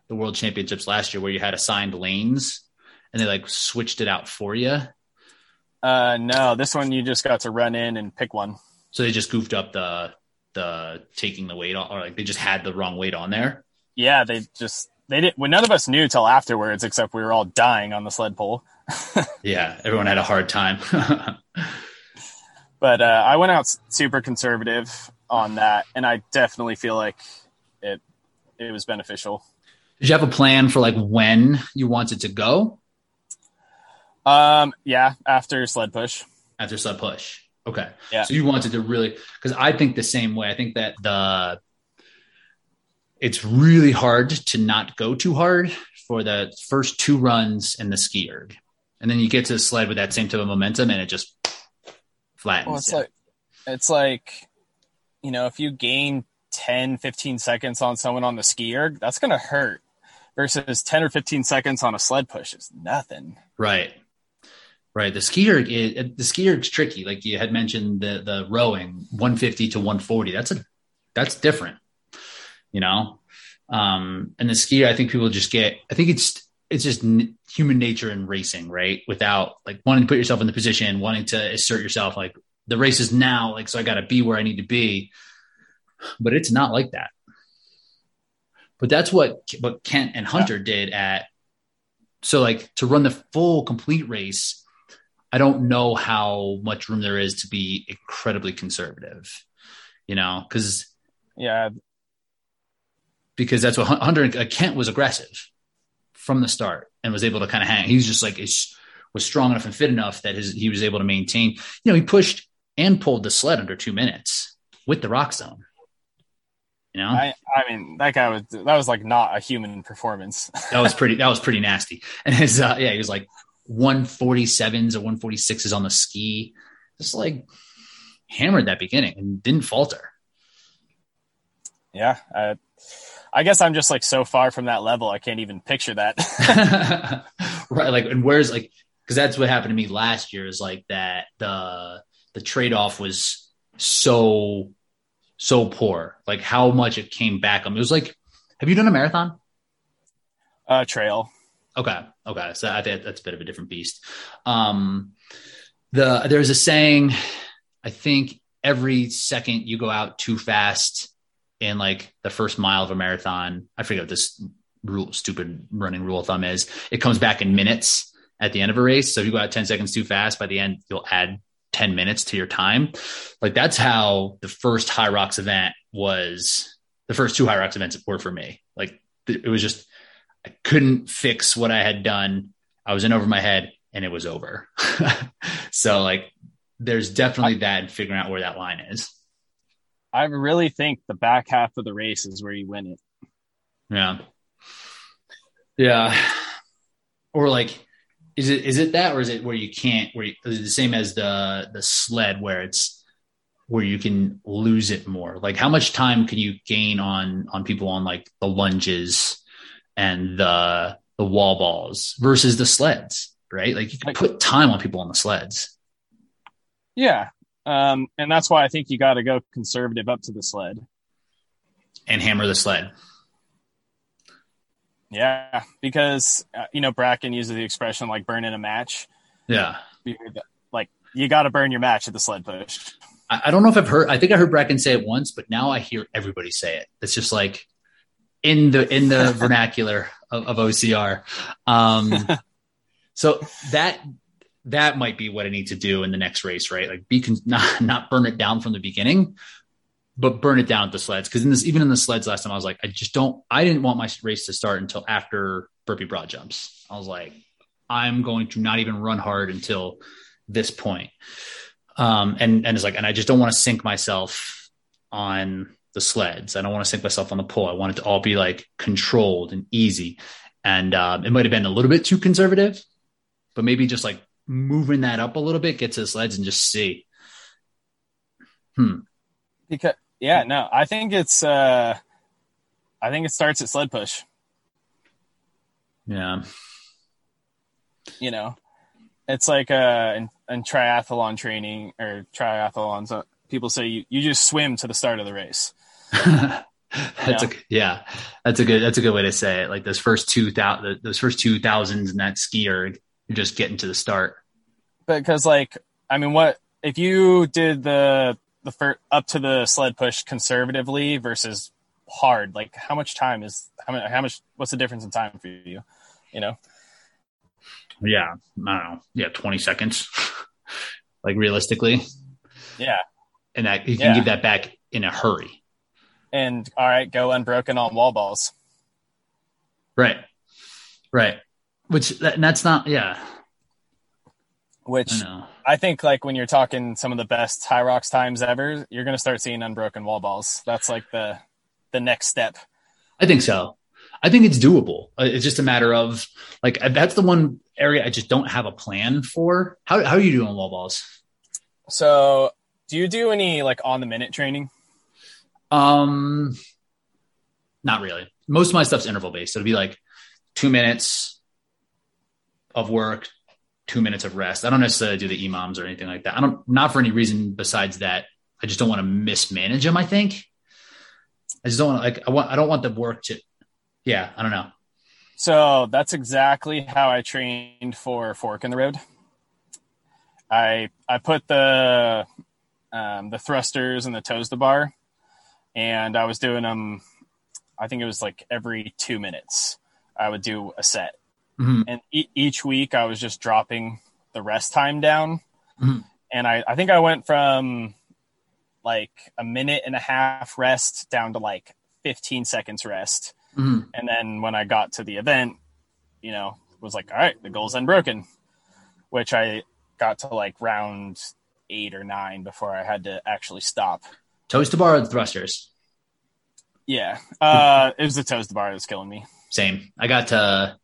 the World Championships last year, where you had assigned lanes and they like switched it out for you. uh no this one you just got to run in and pick one So they just goofed up the the taking the weight on, or like they just had the wrong weight on there. yeah they just they didn't well, none of us knew till afterwards except we were all dying on the sled pole Yeah, everyone had a hard time. but uh, i went out super conservative on that and i definitely feel like it it was beneficial Did you have a plan for like when you wanted to go um yeah after sled push after sled push? Okay. Yeah. So you wanted to really because I think the same way. I think that the it's really hard to not go too hard for the first two runs in the ski erg. And then you get to the sled with that same type of momentum and it just flattens. Well, it's like, it's like, you know, if you gain 10, 15 seconds on someone on the ski erg, that's going to hurt versus 10 or 15 seconds on a sled push is nothing. Right. Right. The skier, is, the erg's tricky. Like you had mentioned the, the rowing 150 to 140. That's a, that's different, you know? Um, and the skier, I think people just get, I think it's, it's just n- human nature in racing, right? Without like wanting to put yourself in the position, wanting to assert yourself, like the race is now, like, so I got to be where I need to be. But it's not like that. But that's what what Kent and Hunter yeah. did at. So like to run the full complete race, I don't know how much room there is to be incredibly conservative, you know, because yeah, because that's what Hunter uh, Kent was aggressive from the start and was able to kind of hang. He was just like was strong enough and fit enough that his he was able to maintain. You know, he pushed and pulled the sled under two minutes with the Roxzone. You know, I, I mean, that guy was that was like not a human performance. that was pretty. That was pretty nasty. And his uh, yeah, he was like one forty sevens or one forty sixes on the ski, just like hammered that beginning and didn't falter. Yeah, I, I guess I'm just like so far from that level, I can't even picture that. right, like, and where's like, because that's what happened to me last year. Is like that the the trade off was so so poor. Like how much it came back on. It was like, have you done a marathon? Uh, trail. Okay. Okay. So I think that's a bit of a different beast. Um, the there's a saying, I think every second you go out too fast in like the first mile of a marathon, I forget what this rule, stupid running rule of thumb is. It comes back in minutes at the end of a race. So if you go out 10 seconds too fast, by the end, you'll add 10 minutes to your time. Like that's how the first Hyrox event was. The first two Hyrox events were for me. Like it was just, I couldn't fix what I had done. I was in over my head and it was over. so like there's definitely that and figuring out where that line is. I really think the back half of the race is where you win it. Yeah. Yeah. Or like is it is it that or is it where you can't where you, is it the same as the the sled where it's where you can lose it more? Like how much time can you gain on on people on like the lunges and the the wall balls versus the sleds, right? Like you can put time on people on the sleds. Yeah. Um, and that's why I think you got to go conservative up to the sled and hammer the sled. Yeah, because uh, you know Bracken uses the expression like burning a match. Yeah, like you got to burn your match at the sled push. I, I, don't know if I've heard. I think I heard Bracken say it once, but now I hear everybody say it. It's just like in the in the vernacular of, of OCR. Um, so that that might be what I need to do in the next race, right? Like be con- not not burn it down from the beginning, but burn it down at the sleds. Cause in this, even in the sleds last time, I was like, I just don't, I didn't want my race to start until after burpee broad jumps. I was like, I'm going to not even run hard until this point. Um, and, and it's like, and I just don't want to sink myself on the sleds. I don't want to sink myself on the pole. I want it to all be like controlled and easy. And, um, it might've been a little bit too conservative, but maybe just like moving that up a little bit, get to the sleds and just see. Hmm. Because yeah, no, I think it's. uh I think it starts at sled push. Yeah. You know, it's like uh in, in triathlon training or triathlons. Uh, people say you, you just swim to the start of the race. that's a yeah, that's a good that's a good way to say it. Like those first two thousand those first two thousands in that ski you're just getting to the start. Because like I mean, what if you did the the fir- up to the sled push conservatively versus hard? Like how much time is how much, how much what's the difference in time for you? You know? Yeah, I don't know. Yeah, 20 seconds. like realistically. Yeah. And that you can yeah. get that back in a hurry. And all right, go unbroken on wall balls. Right. Right. Which that, that's not yeah which I, I, think like when you're talking some of the best Hyrox times ever, you're going to start seeing unbroken wall balls. That's like the the next step. I think so. I think it's doable. Uh, it's just a matter of like that's the one area I just don't have a plan for. How how are you doing wall balls? So, do you do any like on the minute training? Um, not really. Most of my stuff's interval based. So it'd be like two minutes of work, two minutes of rest. I don't necessarily do the EMOMs or anything like that. I don't not for any reason besides that. I just don't want to mismanage them. I think I just don't want like I want I don't want the work to. Yeah, I don't know. So that's exactly how I trained for Fork in the Road. I I put the um, the thrusters and the toes to bar, and I was doing them. I think it was like every two minutes. I would do a set, mm-hmm. and e- each week I was just dropping the rest time down. Mm-hmm. And I, I think I went from like a minute and a half rest down to like 15 seconds rest Mm-hmm. And then when I got to the event, you know, was like, all right, the goal's unbroken, which I got to like round eight or nine before I had to actually stop. Toes to bar or thrusters? Yeah. Uh, it was the toes to bar that was killing me. Same. I got to,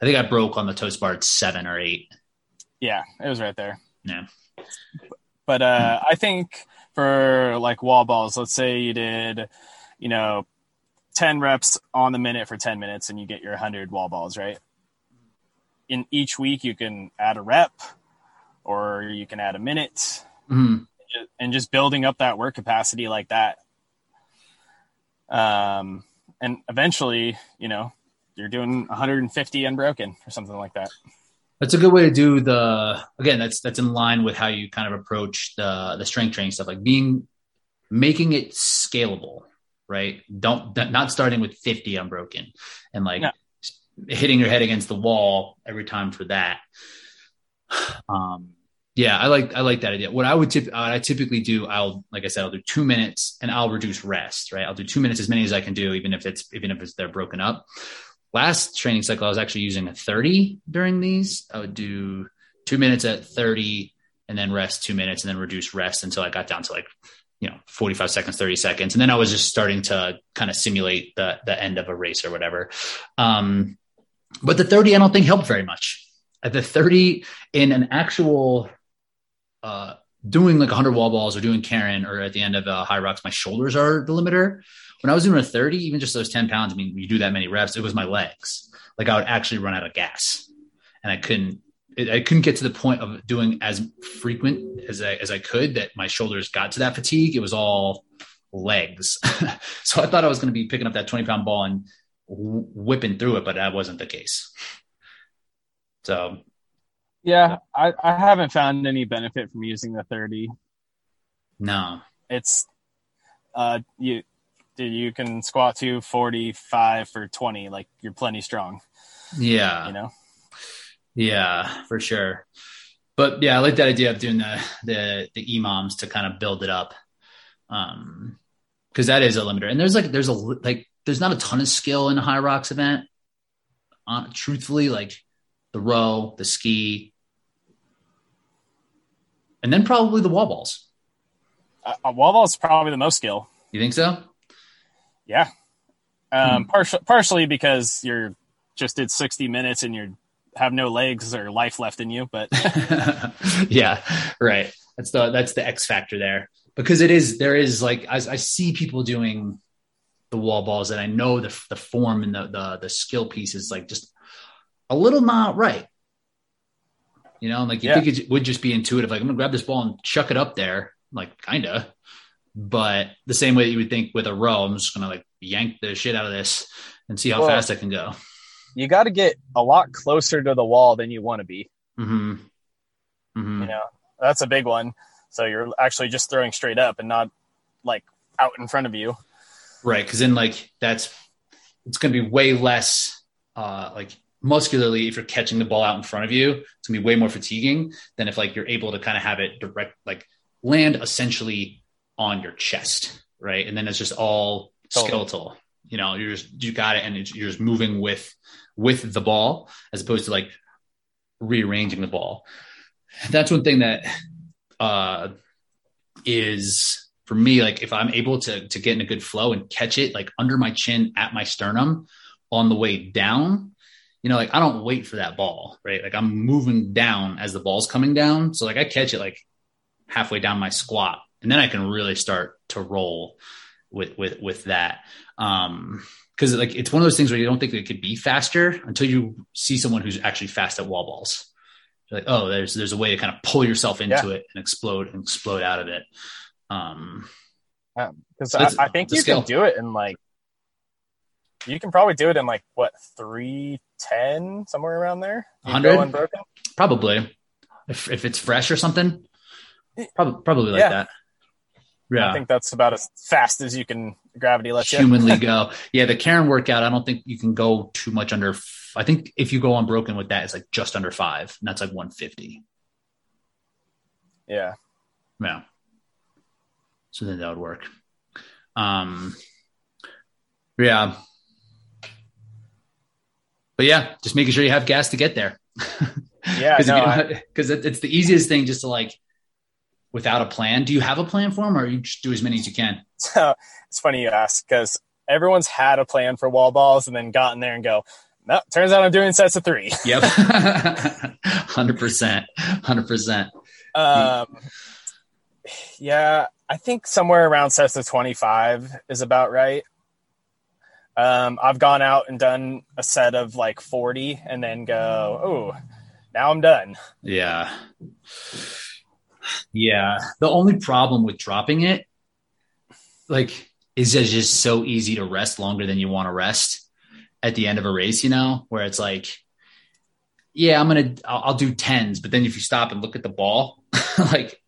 I think I broke on the toes bar at seven or eight. Yeah, it was right there. Yeah. But uh, I think for like wall balls, let's say you did, you know, 10 reps on the minute for 10 minutes and you get your 100 wall balls, right? In each week, you can add a rep or you can add a minute mm-hmm. And just building up that work capacity like that. Um, and eventually, you know, you're doing 150 unbroken or something like that. That's a good way to do the again. That's that's in line with how you kind of approach the the strength training stuff, like being making it scalable right? Don't not starting with 50 unbroken and like no. hitting your head against the wall every time for that. Um, yeah, I like I like that idea. What I would tip, what I typically do, I'll like I said, I'll do two minutes and I'll reduce rest. Right, I'll do two minutes as many as I can do, even if it's even if it's they're broken up. Last training cycle, I was actually using a 30 during these. I would do two minutes at 30 and then rest two minutes and then reduce rest until I got down to like you know 45 seconds 30 seconds and then i was just starting to kind of simulate the the end of a race or whatever um but the 30 i don't think helped very much at the 30 in an actual uh doing like 100 wall balls or doing karen or at the end of uh, rocks, my shoulders are the limiter when i was doing a 30 even just those 10 pounds i mean you do that many reps it was my legs like i would actually run out of gas and i couldn't I couldn't get to the point of doing as frequent as I, as I could that my shoulders got to that fatigue. It was all legs. so I thought I was going to be picking up that 20 pound ball and whipping through it, but that wasn't the case. So, yeah, I, I haven't found any benefit from using the 30. No, it's, uh, you, you can squat to 45 for 20, like you're plenty strong. Yeah. You know? Yeah, for sure. But yeah, I like that idea of doing the the the EMOMs to kind of build it up. Um because that is a limiter. And there's like there's a like there's not a ton of skill in a Hyrox event. Uh, truthfully, like the row, the ski, and then probably the wall balls. Uh, wall balls probably the most skill. You think so? Yeah. Um, hmm. partially, partially because you're just did 60 minutes and you're have no legs or life left in you. But yeah, right. That's the that's the X factor there because it is there is like I, I see people doing the wall balls and I know the the form and the the the skill piece is like just a little not right. You know, like you yeah. think it would just be intuitive, like I'm gonna grab this ball and chuck it up there, like kinda. But the same way that you would think with a row, I'm just gonna like yank the shit out of this and see how well, fast I can go you got to get a lot closer to the wall than you want to be. Mm-hmm. Mm-hmm. You know, that's a big one. So you're actually just throwing straight up and not like out in front of you. Right. Cause then like that's, it's going to be way less, uh, like muscularly, if you're catching the ball out in front of you, it's gonna be way more fatiguing than if like you're able to kind of have it direct, like land essentially on your chest. Right. And then it's just all skeletal you know you're just you got it and you're just moving with with the ball as opposed to like rearranging the ball that's one thing that uh is for me, like if I'm able to to get in a good flow and catch it like under my chin at my sternum on the way down, you know, like I don't wait for that ball, right? Like I'm moving down as the ball's coming down. So like I catch it like halfway down my squat and then I can really start to roll with with with that. Um because like it's one of those things where you don't think it could be faster until you see someone who's actually fast at wall balls. You're like, oh, there's there's a way to kind of pull yourself into yeah. it and explode and explode out of it. Um, because um, I, I, think you skill. can do it in like you can probably do it in like what three ten somewhere around there. Hundred unbroken, probably if if it's fresh or something. Probably probably like yeah. that. Yeah, I think that's about as fast as you can gravity let you. humanly go. Yeah, the Karen workout. I don't think you can go too much under. I think if you go unbroken with that, it's like just under five, and that's like one fifty. Yeah. Yeah. So then that would work. Um, yeah. But yeah, just making sure you have gas to get there. yeah, because no, it's the easiest thing just to like without a plan. Do you have a plan for them, or you just do as many as you can? So it's funny you ask because everyone's had a plan for wall balls and then gotten there and go, no, turns out I'm doing sets of three. Yep, hundred percent, hundred percent. Um, yeah, I think somewhere around sets of 25 is about right. Um, I've gone out and done a set of like 40 and then go, oh, now I'm done. Yeah. Yeah. The only problem with dropping it, like, is it's just so easy to rest longer than you want to rest at the end of a race, you know, where it's like, yeah, I'm going to, I'll do tens, but then if you stop and look at the ball, like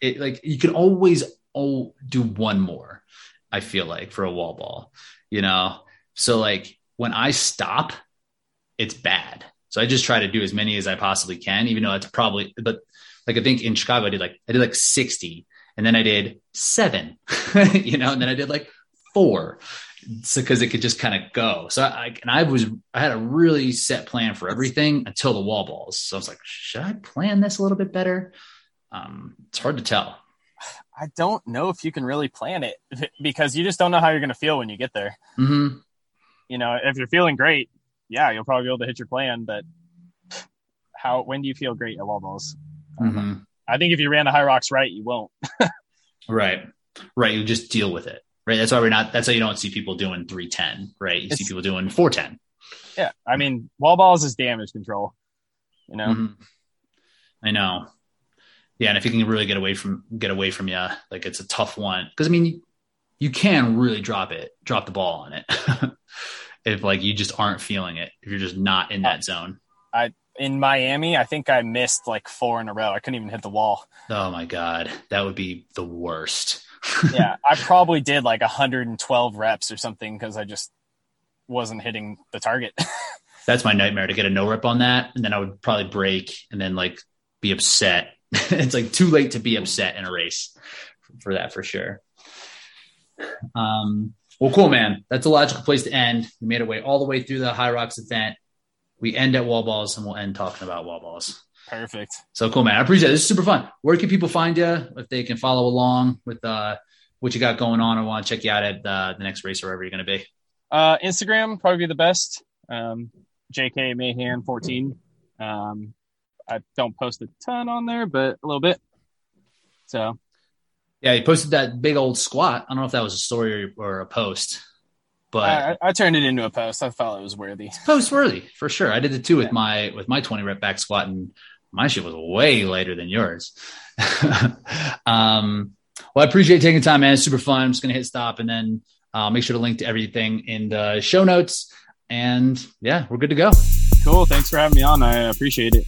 it like you can always oh do one more. I feel like for a wall ball, you know. So like when I stop, it's bad. So I just try to do as many as I possibly can, even though it's probably. But like I think in Chicago, I did like I did like sixty, and then I did seven, you know, and then I did like four, so because it could just kind of go. So I and I was I had a really set plan for everything until the wall balls. So I was like, should I plan this a little bit better? um, it's hard to tell. I don't know if you can really plan it because you just don't know how you're going to feel when you get there. Mm-hmm. You know, if you're feeling great, yeah, you'll probably be able to hit your plan. But how? When do you feel great at wall balls? Mm-hmm. I think if you ran the Hyrox right, you won't. right, right. You just deal with it. Right. That's why we're not. That's why you don't see people doing three ten. Right. You it's, see people doing four ten. Yeah, I mean, wall balls is damage control. You know. Mm-hmm. I know yeah, and if you can really get away from get away from you, like it's a tough one because I mean you, you, can really drop it, drop the ball on it if like you just aren't feeling it if you're just not in that zone. I in Miami, I think I missed like four in a row. I couldn't even hit the wall. Oh my god, that would be the worst. yeah, I probably did like 112 reps or something because I just wasn't hitting the target. That's my nightmare to get a no rep on that, and then I would probably break and then like be upset it's like too late to be upset in a race for that for sure. Um, well, cool, man. That's a logical place to end. We made our way all the way through the Hyrox event. We end at wall balls and we'll end talking about wall balls. Perfect. So cool, man. I appreciate it. This is super fun. Where can people find you if they can follow along with uh, what you got going on or want to check you out at uh, the next race or wherever you're going to be? Uh, Instagram, probably be the best. Um, JK Mahan 14. Um, I don't post a ton on there, but a little bit. So, yeah, he posted that big old squat. I don't know if that was a story or, a post, but I, I, turned it into a post. I thought it was worthy. Post worthy for sure. I did it too with yeah. my with my twenty rep back squat, and my shit was way lighter than yours. um, well, I appreciate taking time, man. It's super fun. I'm just gonna hit stop and then uh, make sure to link to everything in the show notes. And yeah, we're good to go. Cool. Thanks for having me on. I appreciate it.